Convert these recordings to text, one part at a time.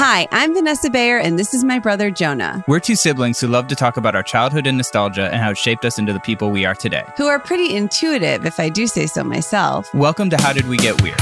Hi, I'm Vanessa Bayer, and this is my brother Jonah, We're two siblings who love to talk about our childhood and nostalgia and how it shaped us into the people we are today. who are pretty intuitive, if I do say so myself. Welcome to How Did We Get Weird?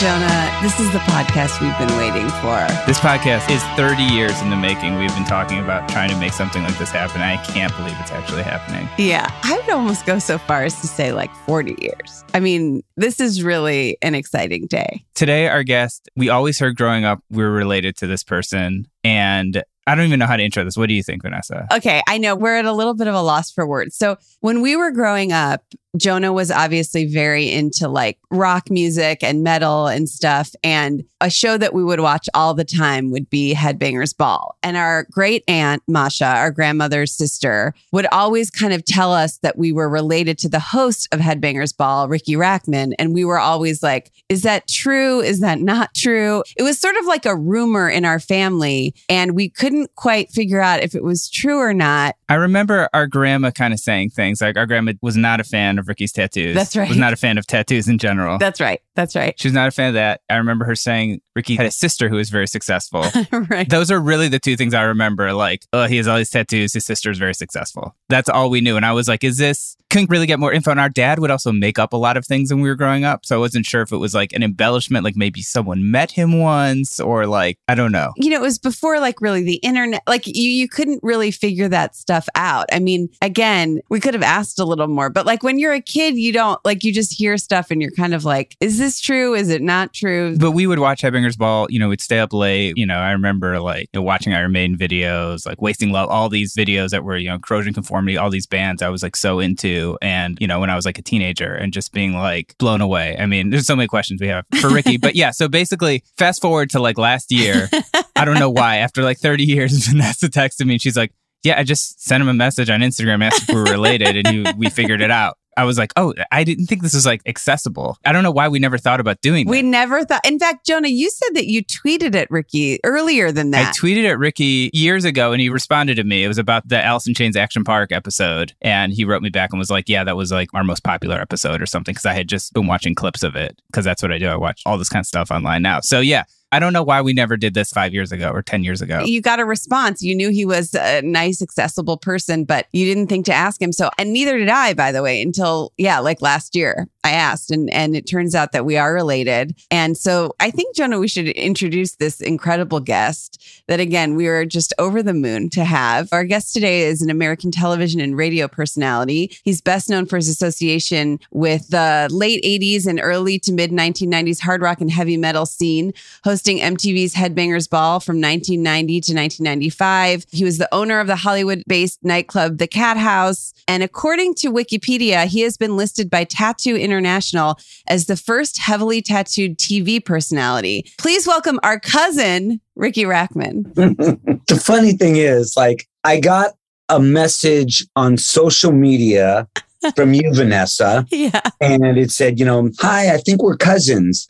Jonah, this is the podcast we've been waiting for. This podcast is 30 years in the making. We've been talking about trying to make something like this happen. I can't believe it's actually happening. Yeah, I would almost go so far as to say like 40 years. I mean, this is really an exciting day. Today, our guest, we always heard growing up we were related to this person. And I don't even know how to intro this. What do you think, Vanessa? Okay, I know we're at a little bit of a loss for words. So, when we were growing up, Jonah was obviously very into like rock music and metal and stuff. And a show that we would watch all the time would be Headbangers Ball. And our great aunt, Masha, our grandmother's sister, would always kind of tell us that we were related to the host of Headbangers Ball, Ricky Rachtman. And we were always like, is that true? Is that not true? It was sort of like a rumor in our family. And we couldn't quite figure out if it was true or not. I remember our grandma kind of saying things like our grandma was not a fan of Ricky's tattoos. That's right. Was not a fan of tattoos in general. That's right. That's right. she was not a fan of that. I remember her saying Ricky had a sister who was very successful. right. Those are really the two things I remember. Like, oh, he has all these tattoos. His sister is very successful. That's all we knew. And I was like, is this, couldn't really get more info. And our dad would also make up a lot of things when we were growing up. So I wasn't sure if it was like an embellishment, like maybe someone met him once or like, I don't know. you know, it was before like really the internet. Like you, you couldn't really figure that stuff out. I mean, again, we could have asked a little more, but like when you're a kid, you don't like you just hear stuff and you're kind of like, is this true? Is it not true? But we would watch Headbangers Ball, you know, we'd stay up late. You know, I remember like you know, watching Iron Maiden videos, like Wasting Love, all these videos that were, you know, Corrosion Conformity, all these bands I was like so into. And, you know, when I was like a teenager and just being like blown away. I mean, there's so many questions we have for Ricky. but yeah, so basically, fast forward to like last year. I don't know why. After like 30 years, Vanessa texted me and she's like, yeah, I just sent him a message on Instagram, asked if we were related, and he, we figured it out. I was like, oh, I didn't think this was like accessible. I don't know why we never thought about doing We that. never thought. In fact, Jonah, you said that you tweeted at Ricky earlier than that. I tweeted at Ricky years ago and he responded to me. It was about the Alice in Chains Action Park episode. And he wrote me back and was like, yeah, that was like our most popular episode or something. Cause I had just been watching clips of it. Cause that's what I do. I watch all this kind of stuff online now. So yeah, I don't know why we never did this five years ago or 10 years ago. you got a response. You knew he was a nice, accessible person, but you didn't think to ask him. So, and neither did I, by the way, until yeah, like last year. I asked, and and it turns out that we are related. And so, I think Jonah, we should introduce this incredible guest. That again, we are just over the moon to have. Our guest today is an American television and radio personality. He's best known for his association with the late '80s and early to mid 1990s hard rock and heavy metal scene hosting MTV's Headbangers Ball from 1990 to 1995. He was the owner of the Hollywood based nightclub The Cat House. And according to Wikipedia, he has been listed by Tattoo International as the first heavily tattooed TV personality. Please welcome our cousin, Ricky Rachtman. the funny thing is, like, I got a message on social media from you, Vanessa, Yeah. and it said, you know, hi, I think we're cousins.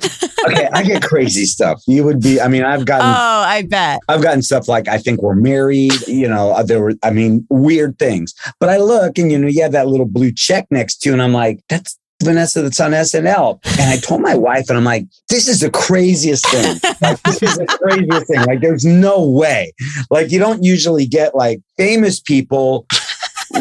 Okay, I get crazy stuff. You would be, I mean, I've gotten, Oh, I bet. I've gotten stuff like, I think we're married, you know, uh, there were, I mean, weird things. But I look and, you know, you have that little blue check next to you, and I'm like, that's Vanessa that's on SNL. And I told my wife, and I'm like, this is the craziest thing. Like, this is the craziest thing. Like, there's no way. Like, you don't usually get like famous people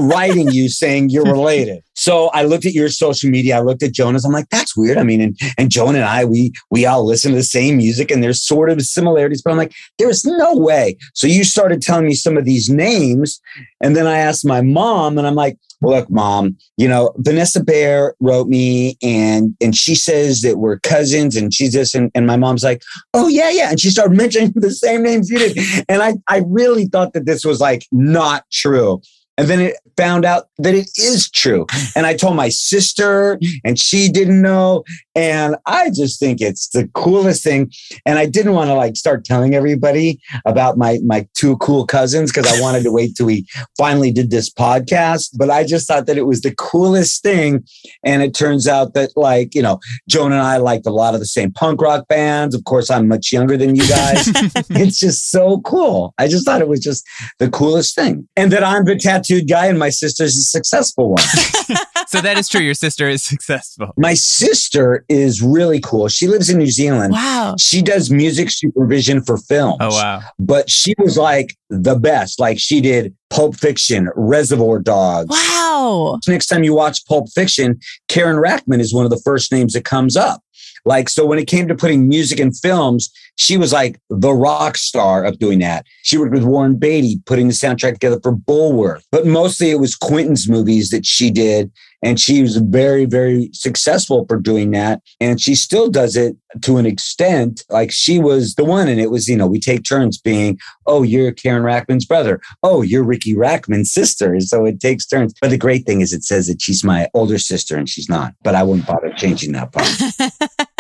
writing you saying you're related. So I looked at your social media. I looked at Jonah's. I'm like, that's weird. I mean, and, and Jonah and I, we we all listen to the same music, and there's sort of similarities. But I'm like, there's no way. So you started telling me some of these names, and then I asked my mom, and I'm like, look, mom, you know, Vanessa Bayer wrote me, and and she says that we're cousins, and she's this, and, and my mom's like, oh yeah, yeah, and she started mentioning the same names you did, and I I really thought that this was like not true. And then it found out that it is true. And I told my sister, and she didn't know. And I just think it's the coolest thing. And I didn't want to like start telling everybody about my my two cool cousins because I wanted to wait till we finally did this podcast. But I just thought that it was the coolest thing. And it turns out that like, you know, Jonah and I liked a lot of the same punk rock bands. Of course, I'm much younger than you guys. it's just so cool. I just thought it was just the coolest thing. And that I'm the tattooed guy and my sister's a successful one. so that is true. Your sister is successful. my sister is really cool. She lives in New Zealand. Wow. She does music supervision for films. Oh, wow. But she was like the best. Like she did Pulp Fiction, Reservoir Dogs. Wow. Next time you watch Pulp Fiction, Karen Rachtman is one of the first names that comes up. Like, so when it came to putting music in films, she was like the rock star of doing that. She worked with Warren Beatty, putting the soundtrack together for Bulworth. But mostly it was Quentin's movies that she did. And she was very, very successful for doing that. And she still does it to an extent. Like she was the one. And it was, you know, we take turns being, oh, you're Karen Rachtman's brother. Oh, you're Ricky Rachtman's sister. So it takes turns. But the great thing is it says that she's my older sister and she's not. But I wouldn't bother changing that part.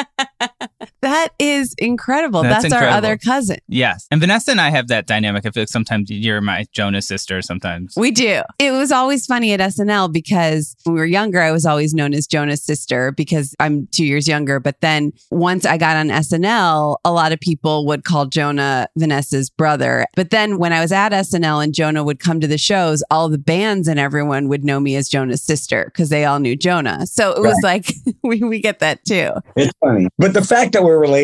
That is incredible. That's That's, our other cousin. Yes. And Vanessa and I have that dynamic. I feel like sometimes you're my Jonah's sister, sometimes. We do. It was always funny at SNL because when we were younger, I was always known as Jonah's sister because I'm two years younger. But then once I got on SNL, a lot of people would call Jonah Vanessa's brother. But then when I was at SNL and Jonah would come to the shows, all the bands and everyone would know me as Jonah's sister because they all knew Jonah. So it was like, we, we get that too. It's funny. But the fact that we're related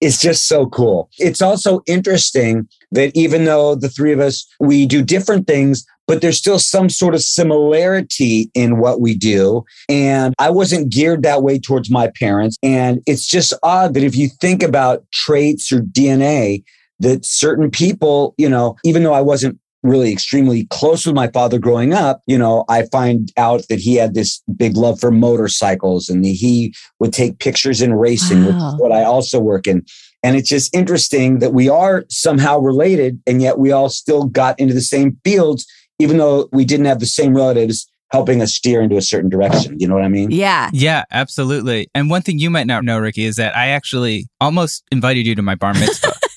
is just so cool. It's also interesting that even though the three of us, we do different things, but there's still some sort of similarity in what we do. And I wasn't geared that way towards my parents. And it's just odd that if you think about traits or DNA, that certain people, you know, even though I wasn't really extremely close with my father growing up, you know, I find out that he had this big love for motorcycles and he would take pictures in racing, which Wow. is what I also work in. And it's just interesting that we are somehow related and yet we all still got into the same fields, even though we didn't have the same relatives helping us steer into a certain direction. You know what I mean? Yeah. Yeah, absolutely. And one thing you might not know, Ricky, is that I actually almost invited you to my bar mitzvah.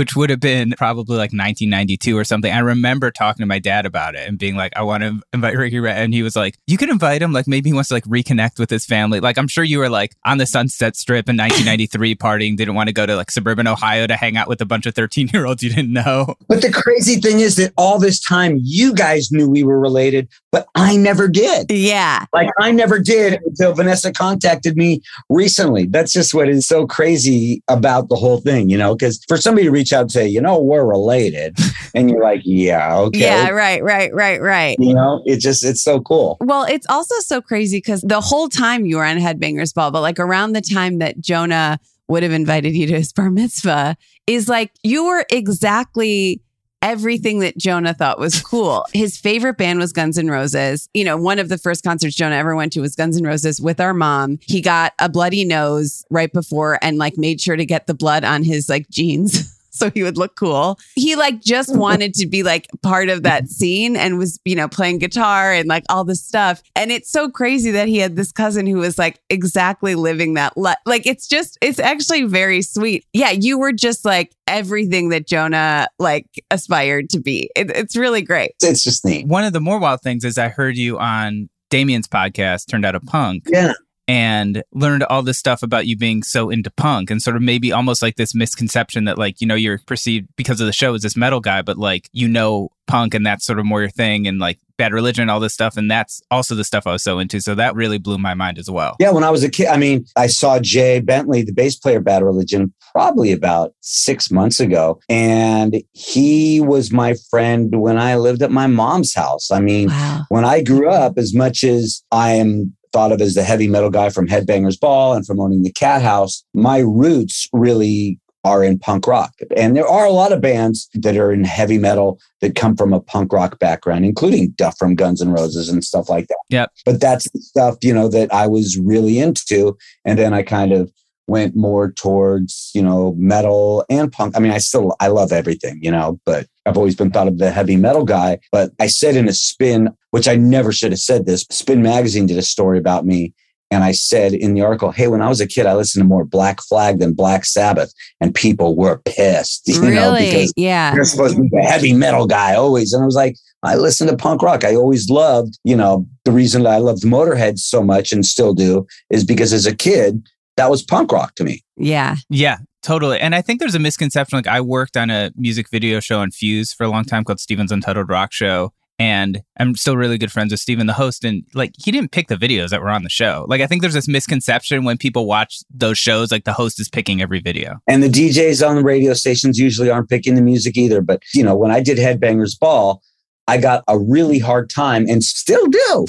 which would have been probably like 1992 or something. I remember talking to my dad about it and being like, I want to invite Ricky Ray. And he was like, You can invite him. Like maybe he wants to like reconnect with his family. Like I'm sure you were like on the Sunset Strip in 1993 partying, didn't want to go to like suburban Ohio to hang out with a bunch of 13 year olds you didn't know. But the crazy thing is that all this time you guys knew we were related, but I never did. Yeah. Like I never did until Vanessa contacted me recently. That's just what is so crazy about the whole thing, you know, because for somebody to reach out and say, you know, we're related, and you're like, yeah, okay. Yeah, right, right, right, right. You know, it just, it's so cool. Well, it's also so crazy because the whole time you were on Headbangers Ball, but like around the time that Jonah would have invited you to his bar mitzvah, is like you were exactly everything that Jonah thought was cool. His favorite band was Guns N' Roses. You know, one of the first concerts Jonah ever went to was Guns N' Roses with our mom. He got a bloody nose right before and like made sure to get the blood on his like jeans. So he would look cool. He like just wanted to be like part of that scene and was, you know, playing guitar and like all this stuff. And it's so crazy that he had this cousin who was like exactly living that. Le- like it's just, it's actually very sweet. Yeah, you were just like everything that Jonah like aspired to be. It, it's really great. It's just neat. One of the more wild things is I heard you on Damian's podcast, Turned Out a Punk. Yeah. And learned all this stuff about you being so into punk and sort of maybe almost like this misconception that like you know you're perceived because of the show as this metal guy but like you know punk and that's sort of more your thing and like bad religion and all this stuff and that's also the stuff I was so into so that really blew my mind as well Yeah, when I was a kid, I mean, I saw Jay Bentley, the bass player, Bad Religion, probably about six months ago. And he was my friend when I lived at my mom's house. I mean, Wow. when I grew up, as much as I am thought of as the heavy metal guy from Headbangers Ball and from owning the Cat House, my roots really are in punk rock. And there are a lot of bands that are in heavy metal that come from a punk rock background, including Duff from Guns N' Roses and stuff like that. Yep. But that's the stuff, you know, that I was really into. And then I kind of went more towards, you know, metal and punk. I mean, I still I love everything, you know, but I've always been thought of the heavy metal guy. But I said in a spin, which I never should have said this, Spin Magazine did a story about me. And I said in the article, hey, when I was a kid, I listened to more Black Flag than Black Sabbath. And people were pissed, you know, because yeah. you're supposed to be the heavy metal guy always. And I was like, I listened to punk rock. I always loved, you know, the reason that I loved Motorhead so much and still do is because as a kid, that was punk rock to me. Yeah. Yeah, totally. And I think there's a misconception. Like I worked on a music video show on Fuse for a long time called Steven's Untitled Rock Show. And I'm still really good friends with Steven, the host. And like, he didn't pick the videos that were on the show. Like, I think there's this misconception when people watch those shows, like the host is picking every video. And the DJs on the radio stations usually aren't picking the music either. But, you know, when I did Headbangers Ball, I got a really hard time and still do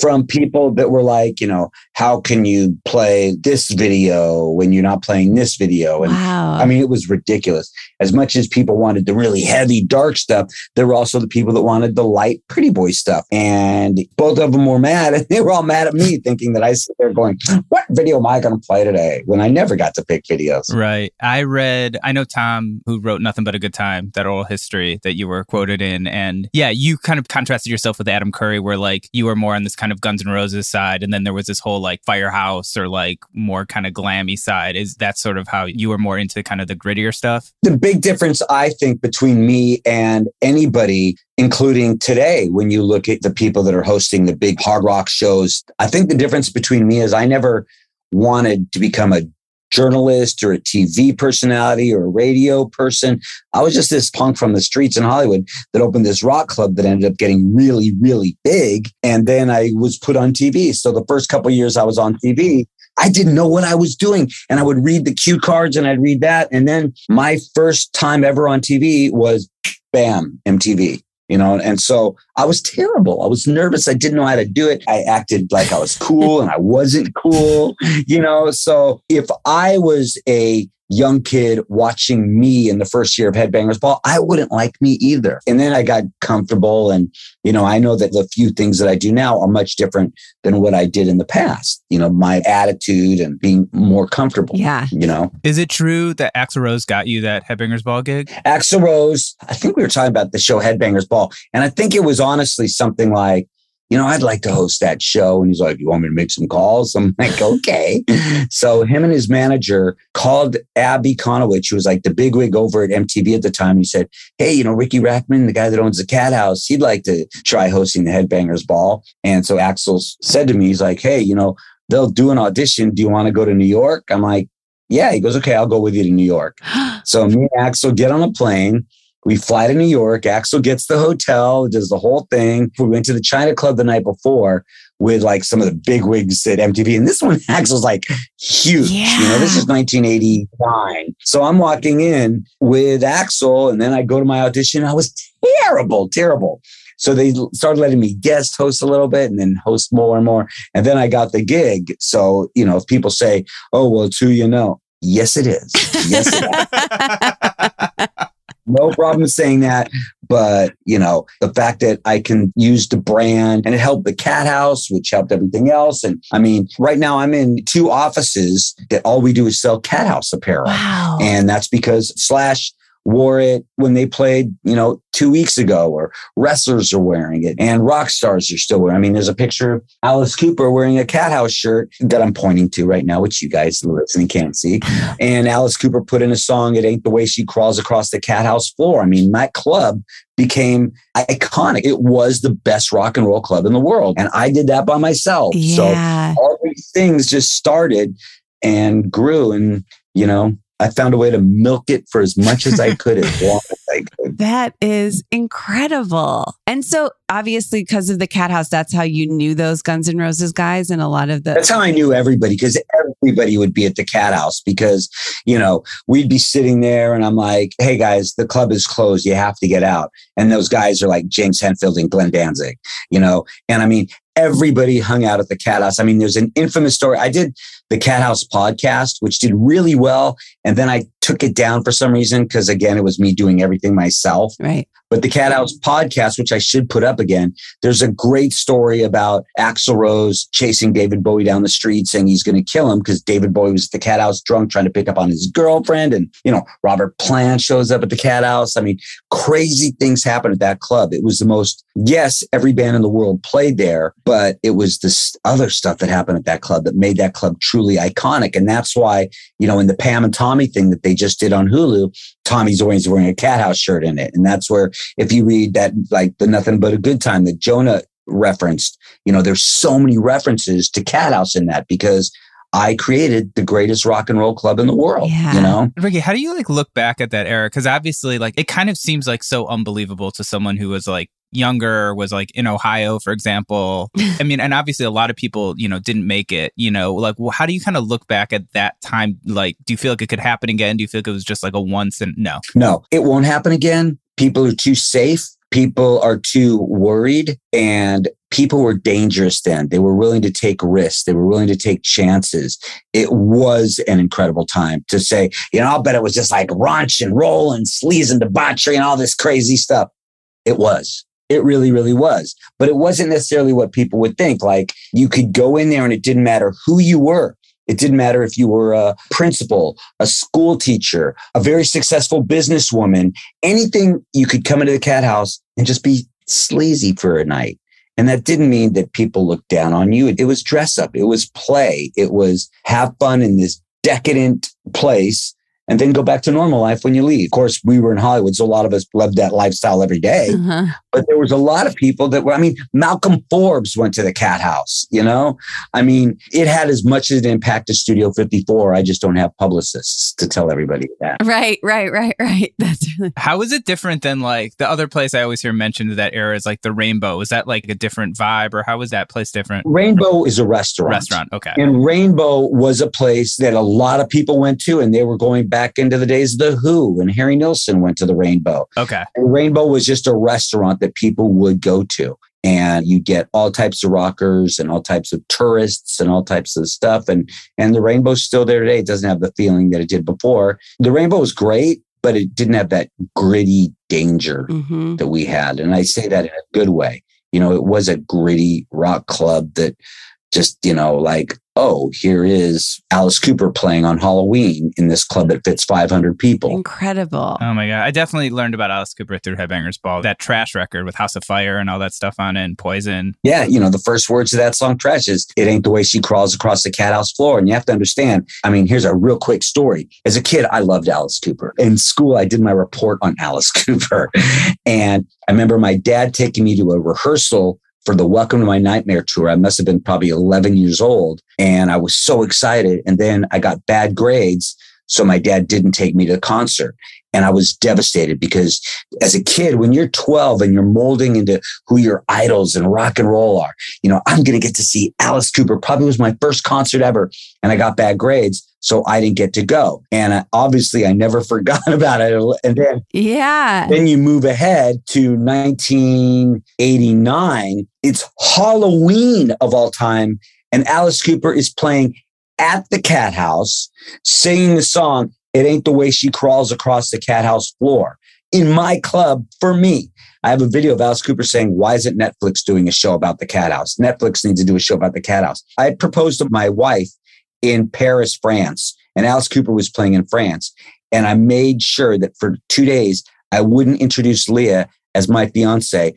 from people that were like, you know, how can you play this video when you're not playing this video? And Wow. I mean, it was ridiculous. As much as people wanted the really heavy, dark stuff, there were also the people that wanted the light, pretty boy stuff. And both of them were mad. And they were all mad at me, thinking that I sit there going, What video am I going to play today? When I never got to pick videos. Right. I read, I know Tom, who wrote Nothing But a Good Time, that oral history that you were quoted in. And yeah, you kind of contrasted yourself with Adam Curry, where like you were more on this kind of Guns N' Roses side. And then there was this whole like Firehouse or like more kind of glammy side. Is that sort of how you were more into kind of the grittier stuff? The big difference, I think, between me and anybody, including today, when you look at the people that are hosting the big hard rock shows, I think the difference between me is I never wanted to become a journalist or a TV personality or a radio person. I was just this punk from the streets in Hollywood that opened this rock club that ended up getting really, really big. And then I was put on TV. So the first couple years I was on TV, I didn't know what I was doing. And I would read the cue cards and I'd read that. And then my first time ever on TV was bam, MTV. You know, and so I was terrible. I was nervous. I didn't know how to do it. I acted like I was cool and I wasn't cool, you know. So if I was a young kid watching me in the first year of Headbangers Ball, I wouldn't like me either. And then I got comfortable. And, you know, I know that the few things that I do now are much different than what I did in the past. You know, my attitude and being more comfortable. Yeah. You know, Is it true that Axl Rose got you that Headbangers Ball gig? Axl Rose, I think we were talking about the show Headbangers Ball. And I think it was honestly something like you know, I'd like to host that show. And he's like, you want me to make some calls? I'm like, okay. so him and his manager called Abbey Konowitch, who was like the big wig over at MTV at the time. He said, hey, you know, Ricky Rachtman, the guy that owns the Cat House, he'd like to try hosting the Headbangers Ball. And so Axl said to me, he's like, hey, you know, they'll do an audition. Do you want to go to New York? I'm like, yeah. He goes, okay, I'll go with you to New York. so me and Axl get on a plane. We fly to New York. Axl gets the hotel, does the whole thing. We went to the China Club the night before with like some of the big wigs at MTV. And this one, Axl's like huge. Yeah. You know, this is 1989. So I'm walking in with Axl, and then I go to my audition. I was terrible, terrible. So they started letting me guest host a little bit and then host more and more. And then I got the gig. So, you know, if people say, oh, well, it's who you know. Yes, it is. Yes, it is. no problem saying that. But, you know, the fact that I can use the brand and it helped the cat house, which helped everything else. And I mean, right now I'm in two offices that all we do is sell cat house apparel. Wow. And that's because Slash wore it when they played, you know, two weeks ago, or wrestlers are wearing it and rock stars are still wearing. I mean, there's a picture of Alice Cooper wearing a cat house shirt that I'm pointing to right now, which you guys listening can't see. And Alice Cooper put in a song, It Ain't the Way She Crawls Across the Cat House Floor. I mean, that club became iconic. It was the best rock and roll club in the world. And I did that by myself. Yeah. So all these things just started and grew. And, you know, I found a way to milk it for as much as I could, as long as I could. That is incredible. And so, obviously, because of the cat house, that's how you knew those Guns N' Roses guys and a lot of the. That's how I knew everybody because everybody would be at the cat house because, you know, we'd be sitting there and I'm like, hey guys, the club is closed. You have to get out. And those guys are like James Hetfield and Glenn Danzig, you know, and I mean, everybody hung out at the cat house. I mean, there's an infamous story. I did the cat house podcast, which did really well. And then I took it down for some reason because again, it was me doing everything myself. Right. But the Cat House podcast, which I should put up again, there's a great story about Axl Rose chasing David Bowie down the street saying he's going to kill him because David Bowie was at the Cat House drunk trying to pick up on his girlfriend. And, you know, Robert Plant shows up at the Cat House. I mean, crazy things happen at that club. It was the most, yes, every band in the world played there, but it was this other stuff that happened at that club that made that club truly iconic. And that's why, you know, in the Pam and Tommy thing that they just did on Hulu, Tommy's always wearing a cat house shirt in it. And that's where, if you read that, like the Nothing But a Good Time that Jonah referenced, you know, there's so many references to cat house in that because I created the greatest rock and roll club in the world, Yeah. you know? Ricky, how do you like look back at that era? Because obviously, like, it kind of seems like so unbelievable to someone who was like younger, was like in Ohio, for example. I mean, and obviously, a lot of people, you know, didn't make it. You know, like, well, how do you kind of look back at that time? Like, do you feel like it could happen again? Do you feel like it was just like a once and no? No, it won't happen again. People are too safe. People are too worried and people were dangerous then. They were willing to take risks. They were willing to take chances. It was an incredible time to say, you know, I'll bet it was just like raunch and roll and sleaze and debauchery and all this crazy stuff. It was. It really, really was. But it wasn't necessarily what people would think. Like you could go in there and it didn't matter who you were. It didn't matter if you were a principal, a school teacher, a very successful businesswoman, anything you could come into the cat house and just be sleazy for a night. And that didn't mean that people looked down on you. It was dress up. It was play. It was have fun in this decadent place and then go back to normal life when you leave. Of course, we were in Hollywood, so a lot of us lived that lifestyle every day. Uh-huh. But there was a lot of people that were, I mean, Malcolm Forbes went to the cat house, you know? I mean, it had as much as impact as Studio 54. I just don't have publicists to tell everybody that. Right, right, right, right. That's really How is it different than like the other place I always hear mentioned of that era is like the Rainbow? Is that like a different vibe or how is that place different? Rainbow is a restaurant. Restaurant. Okay. And Rainbow was a place that a lot of people went to, and they were going back into the days of the Who, and Harry Nilsson went to the Rainbow. Okay. And Rainbow was just a restaurant that people would go to. And you get all types of rockers and all types of tourists and all types of stuff. And and the rainbow's still there today. It doesn't have the feeling that it did before. The rainbow was great, but it didn't have that gritty danger hmm that we had. And I say that in a good way. You know, it was a gritty rock club that just, you know, like, oh, here is Alice Cooper playing on Halloween in this club that fits 500 people. Incredible. Oh my god! I definitely learned about Alice Cooper through Headbangers Ball. That trash record with House of Fire and all that stuff on it, and Poison. Yeah, you know, the first words of that song, Trash, is It Ain't the Way She Crawls Across the Cat House Floor. And you have to understand, I mean, here's a real quick story. As a kid, I loved Alice Cooper. In school, I did my report on Alice Cooper. And I remember my dad taking me to a rehearsal for the Welcome to My Nightmare tour. I must have been probably 11 years old. And I was so excited. And then I got bad grades. So my dad didn't take me to the concert. And I was devastated because as a kid, when you're 12 and you're molding into who your idols and rock and roll are, you know, I'm going to get to see Alice Cooper. Probably was my first concert ever. And I got bad grades. So I didn't get to go. And I, obviously I never forgot about it. And then, Yeah. then you move ahead to 1989. It's Halloween of all time. And Alice Cooper is playing at the cat house, singing the song, It Ain't the Way She Crawls Across the Cat House Floor in my club for me. I have a video of Alice Cooper saying, Why isn't Netflix doing a show about the cat house? Netflix needs to do a show about the cat house. I proposed to my wife in Paris, France, and Alice Cooper was playing in France. And I made sure that for two days, I wouldn't introduce Leah as my fiance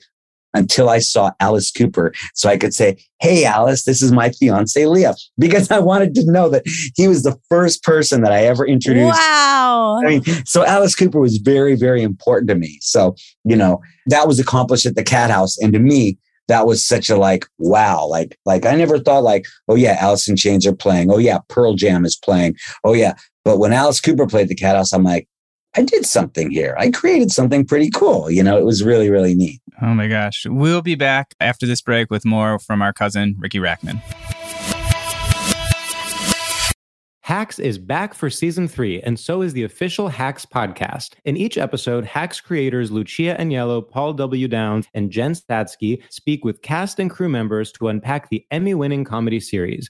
until I saw Alice Cooper. So I could say, Hey, Alice, this is my fiance, Leah, because I wanted to know that he was the first person that I ever introduced. Wow. I mean, so Alice Cooper was very, very important to me. So, you know, that was accomplished at the cat house. And to me, that was such a like, wow, like, like I never thought like, oh yeah, Alice in Chains are playing. Oh yeah, Pearl Jam is playing. Oh yeah. But when Alice Cooper played the cat house, I'm like, I did something here. I created something pretty cool. You know, it was really, really neat. Oh my gosh. We'll be back after this break with more from our cousin, Ricky Rachtman. Hacks is back for season three, and so is the official Hacks podcast. In each episode, Hacks creators Lucia Aniello, Paul W. Downs, and Jen Statsky speak with cast and crew members to unpack the Emmy winning comedy series.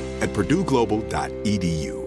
at purdueglobal.edu.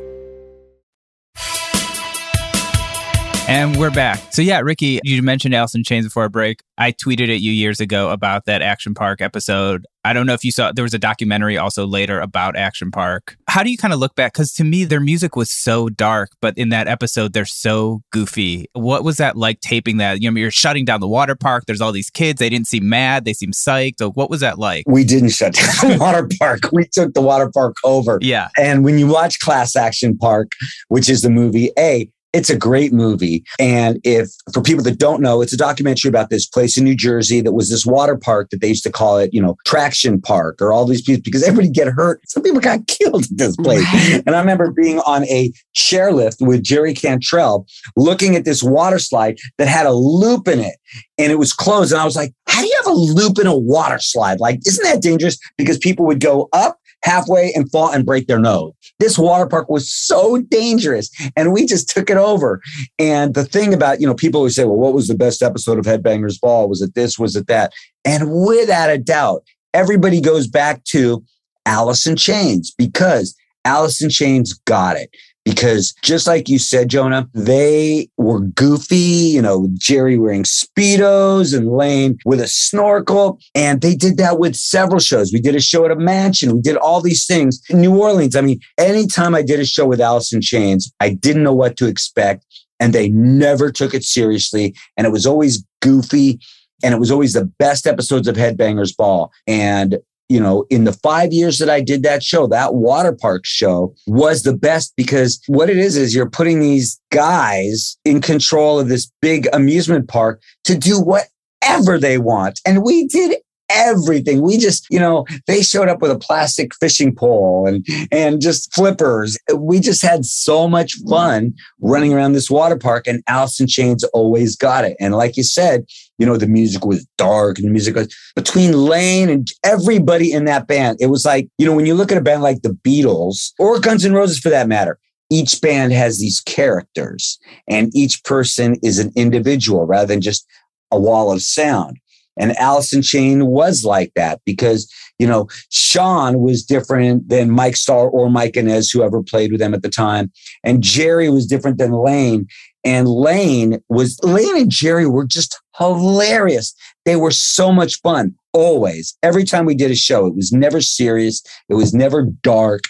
And we're back. So yeah, Ricky, you mentioned Alice in Chains before our break. I tweeted at you years ago about that Action Park episode. I don't know if you saw there was a documentary also later about Action Park. How do you kind of look back? Because to me, their music was so dark, but in that episode, they're so goofy. What was that like taping that? You know, you're shutting down the water park. There's all these kids. They didn't seem mad. They seem psyched. So what was that like? We didn't shut down the water park. We took the water park over. Yeah. And when you watch Class Action Park, which is the movie, A, it's a great movie. And if for people that don't know, it's a documentary about this place in New Jersey that was this water park that they used to call it, you know, Traction Park or all these people because everybody get hurt. Some people got killed at this place. Right. And I remember being on a chairlift with Jerry Cantrell looking at this water slide that had a loop in it and it was closed. And I was like, how do you have a loop in a water slide? Like, isn't that dangerous? Because people would go up halfway and fall and break their nose. This water park was so dangerous and we just took it over. And the thing about, you know, people always say, well, what was the best episode of Headbangers Ball? Was it this? Was it that? And without a doubt, everybody goes back to in Chains because in Chains got it. Because just like you said, Jonah, they were goofy, you know, Jerry wearing Speedos and Lane with a snorkel. And they did that with several shows. We did a show at a mansion. We did all these things in New Orleans. I mean, anytime I did a show with Alice in Chains, I didn't know what to expect. And they never took it seriously. And it was always goofy. And it was always the best episodes of Headbangers Ball. And you know, in the five years that I did that show, that water park show was the best because what it is is you're putting these guys in control of this big amusement park to do whatever they want. And we did everything. We just, you know, they showed up with a plastic fishing pole and and just flippers. We just had so much fun running around this water park and in Chains always got it. And like you said, you know, the music was dark and the music was between Lane and everybody in that band. It was like, you know, when you look at a band like the Beatles or Guns N' Roses for that matter, each band has these characters and each person is an individual rather than just a wall of sound. And Alice in Chain was like that because, you know, Sean was different than Mike Starr or Mike Inez, whoever played with them at the time. And Jerry was different than Lane. And Lane was, Lane and Jerry were just hilarious. They were so much fun always. Every time we did a show, it was never serious. It was never dark.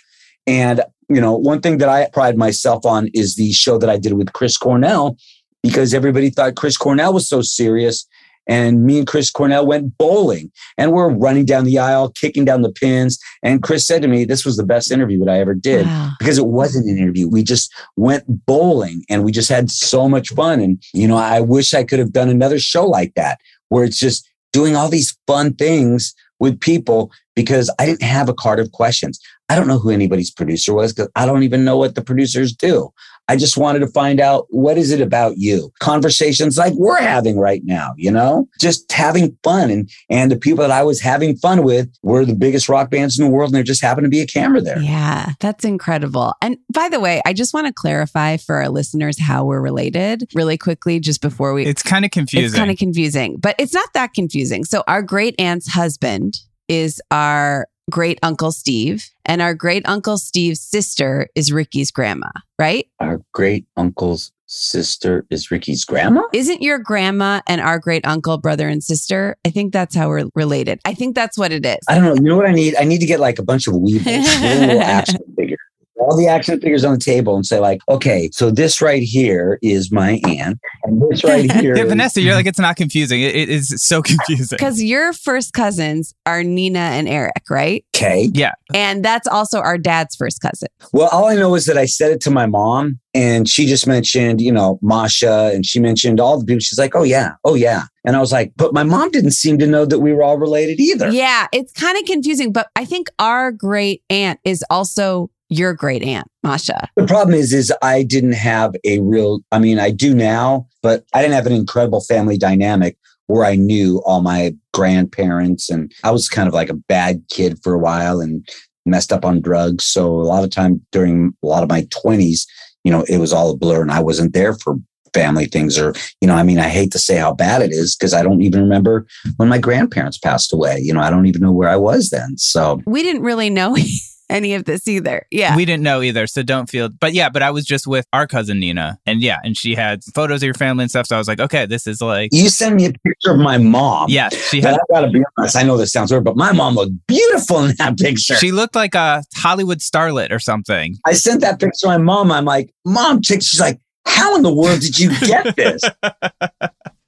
And, you know, one thing that I pride myself on is the show that I did with Chris Cornell because everybody thought Chris Cornell was so serious and me and Chris Cornell went bowling and we're running down the aisle, kicking down the pins. And Chris said to me, This was the best interview that I ever did Wow. because it wasn't an interview. We just went bowling and we just had so much fun. And, you know, I wish I could have done another show like that where it's just doing all these fun things with people because I didn't have a card of questions. I don't know who anybody's producer was because I don't even know what the producers do. I just wanted to find out what is it about you? Conversations like we're having right now, you know, just having fun. And, and the people that I was having fun with were the biggest rock bands in the world. And there just happened to be a camera there. Yeah, that's incredible. And by the way, I just want to clarify for our listeners how we're related really quickly, just before we. It's kind of confusing. It's kind of confusing, but it's not that confusing. So, our great aunt's husband is our great uncle Steve, and our great uncle Steve's sister is Ricky's grandma, right? Our great uncle's sister is Ricky's grandma. Isn't your grandma and our great uncle brother and sister? I think that's how we're related. I think that's what it is. I don't know. You know what I need? I need to get like a bunch of Weebles, action figures. All the action figures on the table and say, like, okay, so this right here is my aunt, and this right here. Yeah, Vanessa, you're like, it's not confusing. It, it is so confusing. Because your first cousins are Nina and Eric, right? Okay. Yeah. And that's also our dad's first cousin. Well, all I know is that I said it to my mom, and she just mentioned, you know, Masha, and she mentioned all the people. She's like, oh, yeah, oh, yeah. And I was like, but my mom didn't seem to know that we were all related either. Yeah, it's kind of confusing, but I think our great aunt is also your great aunt, Masha. The problem is, is I didn't have a real, I mean, I do now, but I didn't have an incredible family dynamic where I knew all my grandparents and I was kind of like a bad kid for a while and messed up on drugs. So a lot of time during a lot of my twenties, you know, it was all a blur and I wasn't there for family things or, you know, I mean, I hate to say how bad it is because I don't even remember when my grandparents passed away. You know, I don't even know where I was then. So We didn't really know any of this either. Yeah. We didn't know either, so don't feel. But yeah, but I was just with our cousin Nina, and yeah, and she had photos of your family and stuff. So I was like, okay, this is like, you send me a picture of my mom. yeah, she had. I gotta be honest, I know this sounds weird, but my mom looked beautiful in that picture. She looked like a Hollywood starlet or something. I sent that picture to my mom. I'm like, mom, chick. She's like, how in the world did you get this?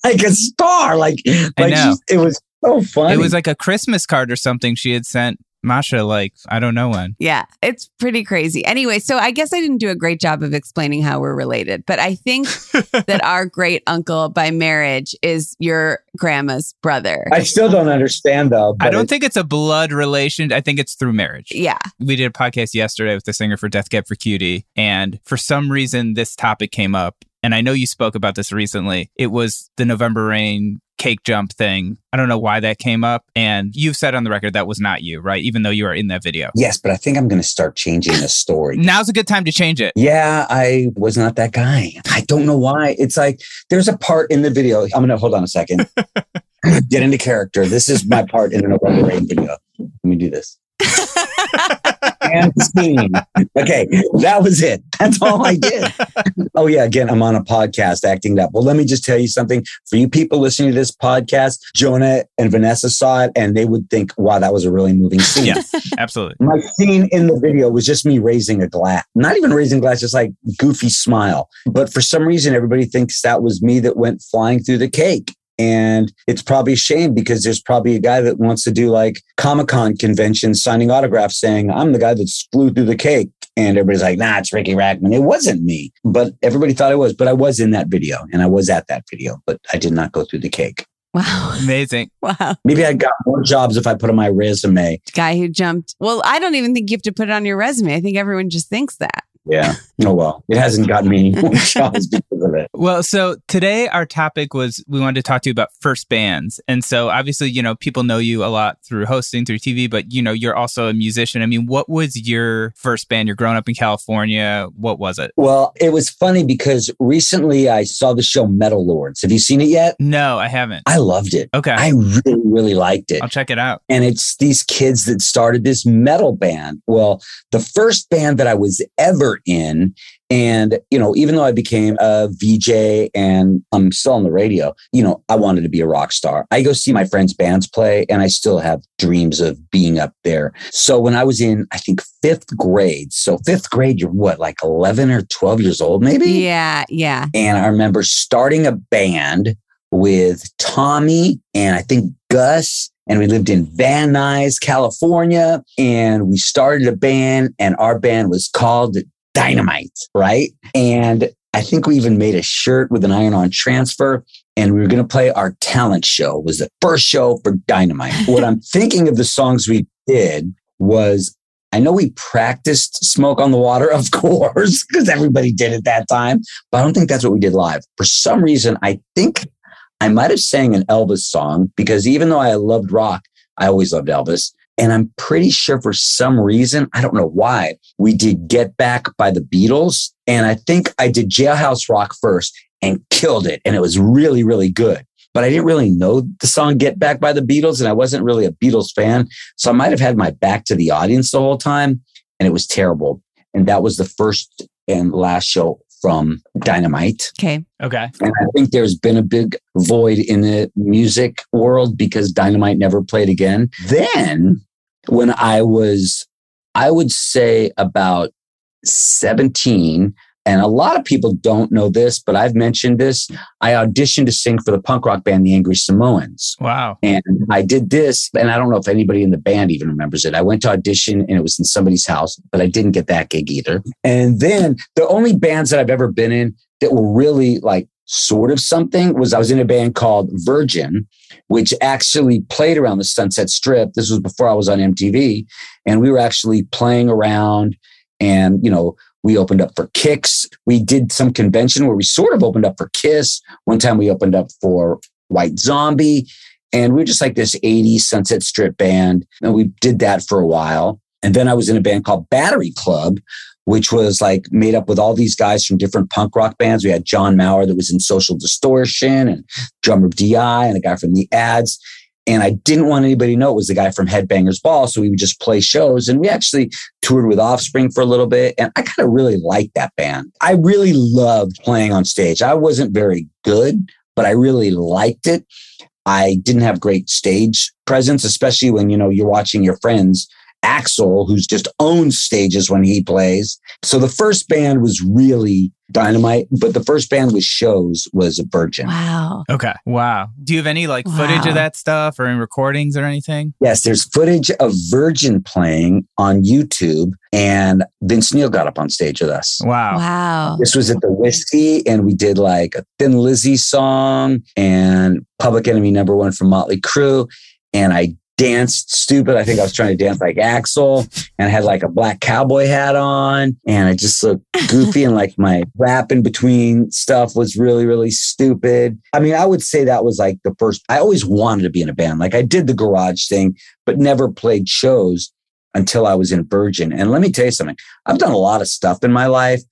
like a star. Like, I like know. she's- it was so funny. It was like a Christmas card or something she had sent Masha, like, I don't know when. Yeah, it's pretty crazy. Anyway, so I guess I didn't do a great job of explaining how we're related, but I think that our great uncle by marriage is your grandma's brother. I still don't understand though. I don't it- think it's a blood relation. I think it's through marriage. yeah. We did a podcast yesterday with the singer for Death Cab for Cutie, and for some reason, this topic came up. And I know you spoke about this recently. It was the November Rain cake jump thing. I don't know why that came up. And you've said on the record that was not you, right? Even though you are in that video. Yes, but I think I'm going to start changing the story. Now's a good time to change it. Yeah, I was not that guy. I don't know why. It's like there's a part in the video. I'm going to hold on a second. Get into character. This is my part in an Rain video. Let me do this. And scene. Okay, that was it. That's all I did. Oh yeah, again, I'm on a podcast acting that. Well, let me just tell you something. For you people listening to this podcast, Jonah and Vanessa saw it, and they would think, "Wow, that was a really moving scene." Yeah, absolutely. My scene in the video was just me raising a glass, not even raising glass, just like goofy smile. But for some reason, everybody thinks that was me that went flying through the cake. And it's probably a shame because there's probably a guy that wants to do like Comic Con conventions, signing autographs saying, I'm the guy that flew through the cake. And everybody's like, nah, it's Ricky Rachtman. It wasn't me, but everybody thought it was. But I was in that video and I was at that video, but I did not go through the cake. Wow. Amazing. Wow. Maybe I got more jobs if I put on my resume. Guy who jumped. Well, I don't even think you have to put it on your resume. I think everyone just thinks that. Yeah. Oh, well, it hasn't gotten me any more jobs because of it. Well, so today our topic was we wanted to talk to you about first bands. And so obviously, you know, people know you a lot through hosting, through TV, but you know, you're also a musician. I mean, what was your first band? You're growing up in California. What was it? Well, it was funny because recently I saw the show Metal Lords. Have you seen it yet? No, I haven't. I loved it. Okay. I really, really liked it. I'll check it out. And it's these kids that started this metal band. Well, the first band that I was ever in, and, you know, even though I became a VJ and I'm still on the radio, you know, I wanted to be a rock star. I go see my friends' bands play and I still have dreams of being up there. So when I was in, I think fifth grade, so fifth grade, you're what, like 11 or 12 years old, maybe? Yeah. Yeah. And I remember starting a band with Tommy and I think Gus. And we lived in Van Nuys, California. And we started a band, and our band was called Dynamite, right? And I think we even made a shirt with an iron on transfer. And we were going to play our talent show, It was the first show for Dynamite. what I'm thinking of the songs we did was I know we practiced Smoke on the Water, of course, because everybody did at that time, but I don't think that's what we did live. For some reason, I think I might have sang an Elvis song because even though I loved rock, I always loved Elvis. And I'm pretty sure for some reason, I don't know why, we did Get Back by the Beatles. And I think I did Jailhouse Rock first and killed it. And it was really, really good. But I didn't really know the song Get Back by the Beatles. And I wasn't really a Beatles fan. So I might have had my back to the audience the whole time. And it was terrible. And that was the first and last show from Dynamite. Okay. Okay. And I think there's been a big void in the music world because Dynamite never played again. Then when I was, I would say about 17, and a lot of people don't know this, but I've mentioned this. I auditioned to sing for the punk rock band, the Angry Samoans. Wow. And I did this, and I don't know if anybody in the band even remembers it. I went to audition and it was in somebody's house, but I didn't get that gig either. And then the only bands that I've ever been in that were really like sort of something was I was in a band called Virgin, which actually played around the Sunset Strip. This was before I was on MTV. And we were actually playing around and, you know, we opened up for Kix. We did some convention where we sort of opened up for Kiss. One time we opened up for White Zombie. And we were just like this 80s Sunset Strip band. And we did that for a while. And then I was in a band called Battery Club, which was like made up with all these guys from different punk rock bands. We had John Maurer that was in Social Distortion and drummer DI and a guy from the ads. And I didn't want anybody to know it was the guy from Headbangers Ball. So we would just play shows. And we actually toured with Offspring for a little bit. And I kind of really liked that band. I really loved playing on stage. I wasn't very good, but I really liked it. I didn't have great stage presence, especially when, you know, you're watching your friends Axl, who's just owns stages when he plays. So the first band was really dynamite, but the first band with shows was a Virgin. Wow. Okay. Wow. Do you have any like footage of that stuff or any recordings or anything? Yes, there's footage of Virgin playing on YouTube, and Vince Neil got up on stage with us. Wow. Wow. This was at the Whiskey, and we did like a Thin Lizzy song and Public Enemy number one from Motley Crue. And I danced stupid. I think I was trying to dance like Axl and I had like a black cowboy hat on. And I just looked goofy and like my rap in between stuff was really, really stupid. I mean, I would say that was like the first, I always wanted to be in a band. Like I did the garage thing, but never played shows until I was in Virgin. And let me tell you something, I've done a lot of stuff in my life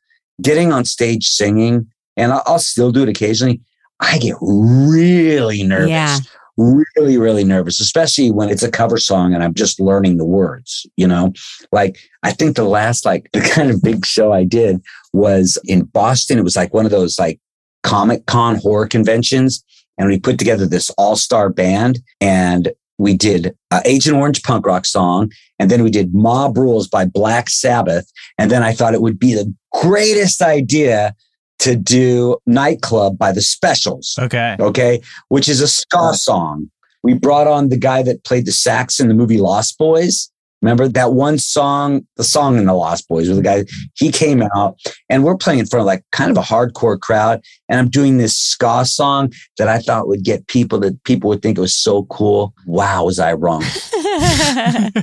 getting on stage singing, and I'll, I'll still do it occasionally. I get really nervous, Yeah. Really, really nervous, especially when it's a cover song and I'm just learning the words, you know? Like, I think the last, like, the kind of big show I did was in Boston. It was like one of those, like, Comic Con horror conventions. And we put together this all star band and we did Agent Orange punk rock song. And then we did Mob Rules by Black Sabbath. And then I thought it would be the greatest idea to do Nightclub by the Specials. Okay. Okay. Which is a ska song. We brought on the guy that played the sax in the movie Lost Boys. Remember that one song, the song in the Lost Boys, where the guy, he came out and we're playing in front of like kind of a hardcore crowd. And I'm doing this ska song that I thought would get people that people would think it was so cool. Wow, was I wrong?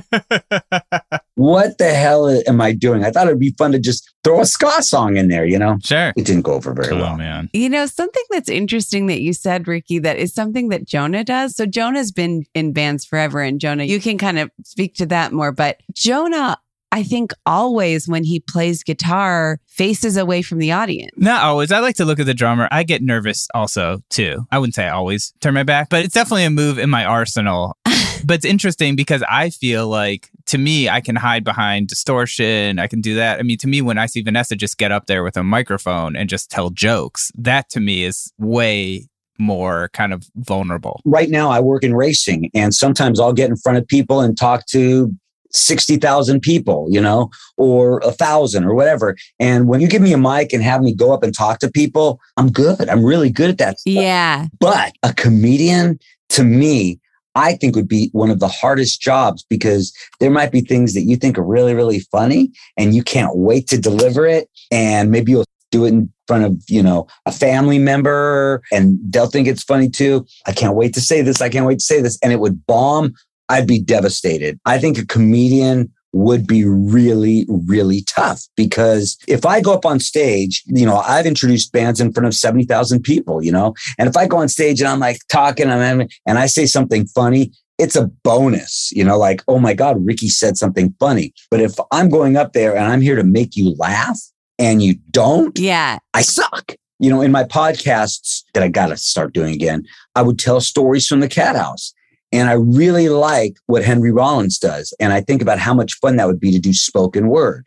what the hell am I doing? I thought it'd be fun to just throw a ska song in there, you know? sure. It didn't go over very Oh well. man. You know, something that's interesting that you said, Ricky, that is something that Jonah does. So Jonah's been in bands forever. And Jonah, you can kind of speak to that more. But Jonah, I think always when he plays guitar, faces away from the audience. Not always. I like to look at the drummer. I get nervous also too. I wouldn't say I always turn my back, but it's definitely a move in my arsenal. but it's interesting because I feel like to me, I can hide behind distortion. I can do that. I mean, to me, when I see Vanessa just get up there with a microphone and just tell jokes, that to me is way more kind of vulnerable. right now I work in racing and sometimes I'll get in front of people and talk to 60,000 people, you know, or a thousand or whatever. And when you give me a mic and have me go up and talk to people, I'm good. I'm really good at that. stuff. Yeah. But a comedian to me, I think would be one of the hardest jobs because there might be things that you think are really, really funny and you can't wait to deliver it. And maybe you'll do it in front of, you know, a family member and they'll think it's funny too. I can't wait to say this. I can't wait to say this. And it would bomb. I'd be devastated. I think a comedian would be really, really tough because if I go up on stage, you know, I've introduced bands in front of 70,000 people, you know, and if I go on stage and I'm like talking I'm and I say something funny, it's a bonus, you know, like, oh my God, Ricky said something funny. But if I'm going up there and I'm here to make you laugh and you don't, Yeah. I suck. You know, in my podcasts that I got to start doing again, I would tell stories from the cat house. And I really like what Henry Rollins does. And I think about how much fun that would be to do spoken word.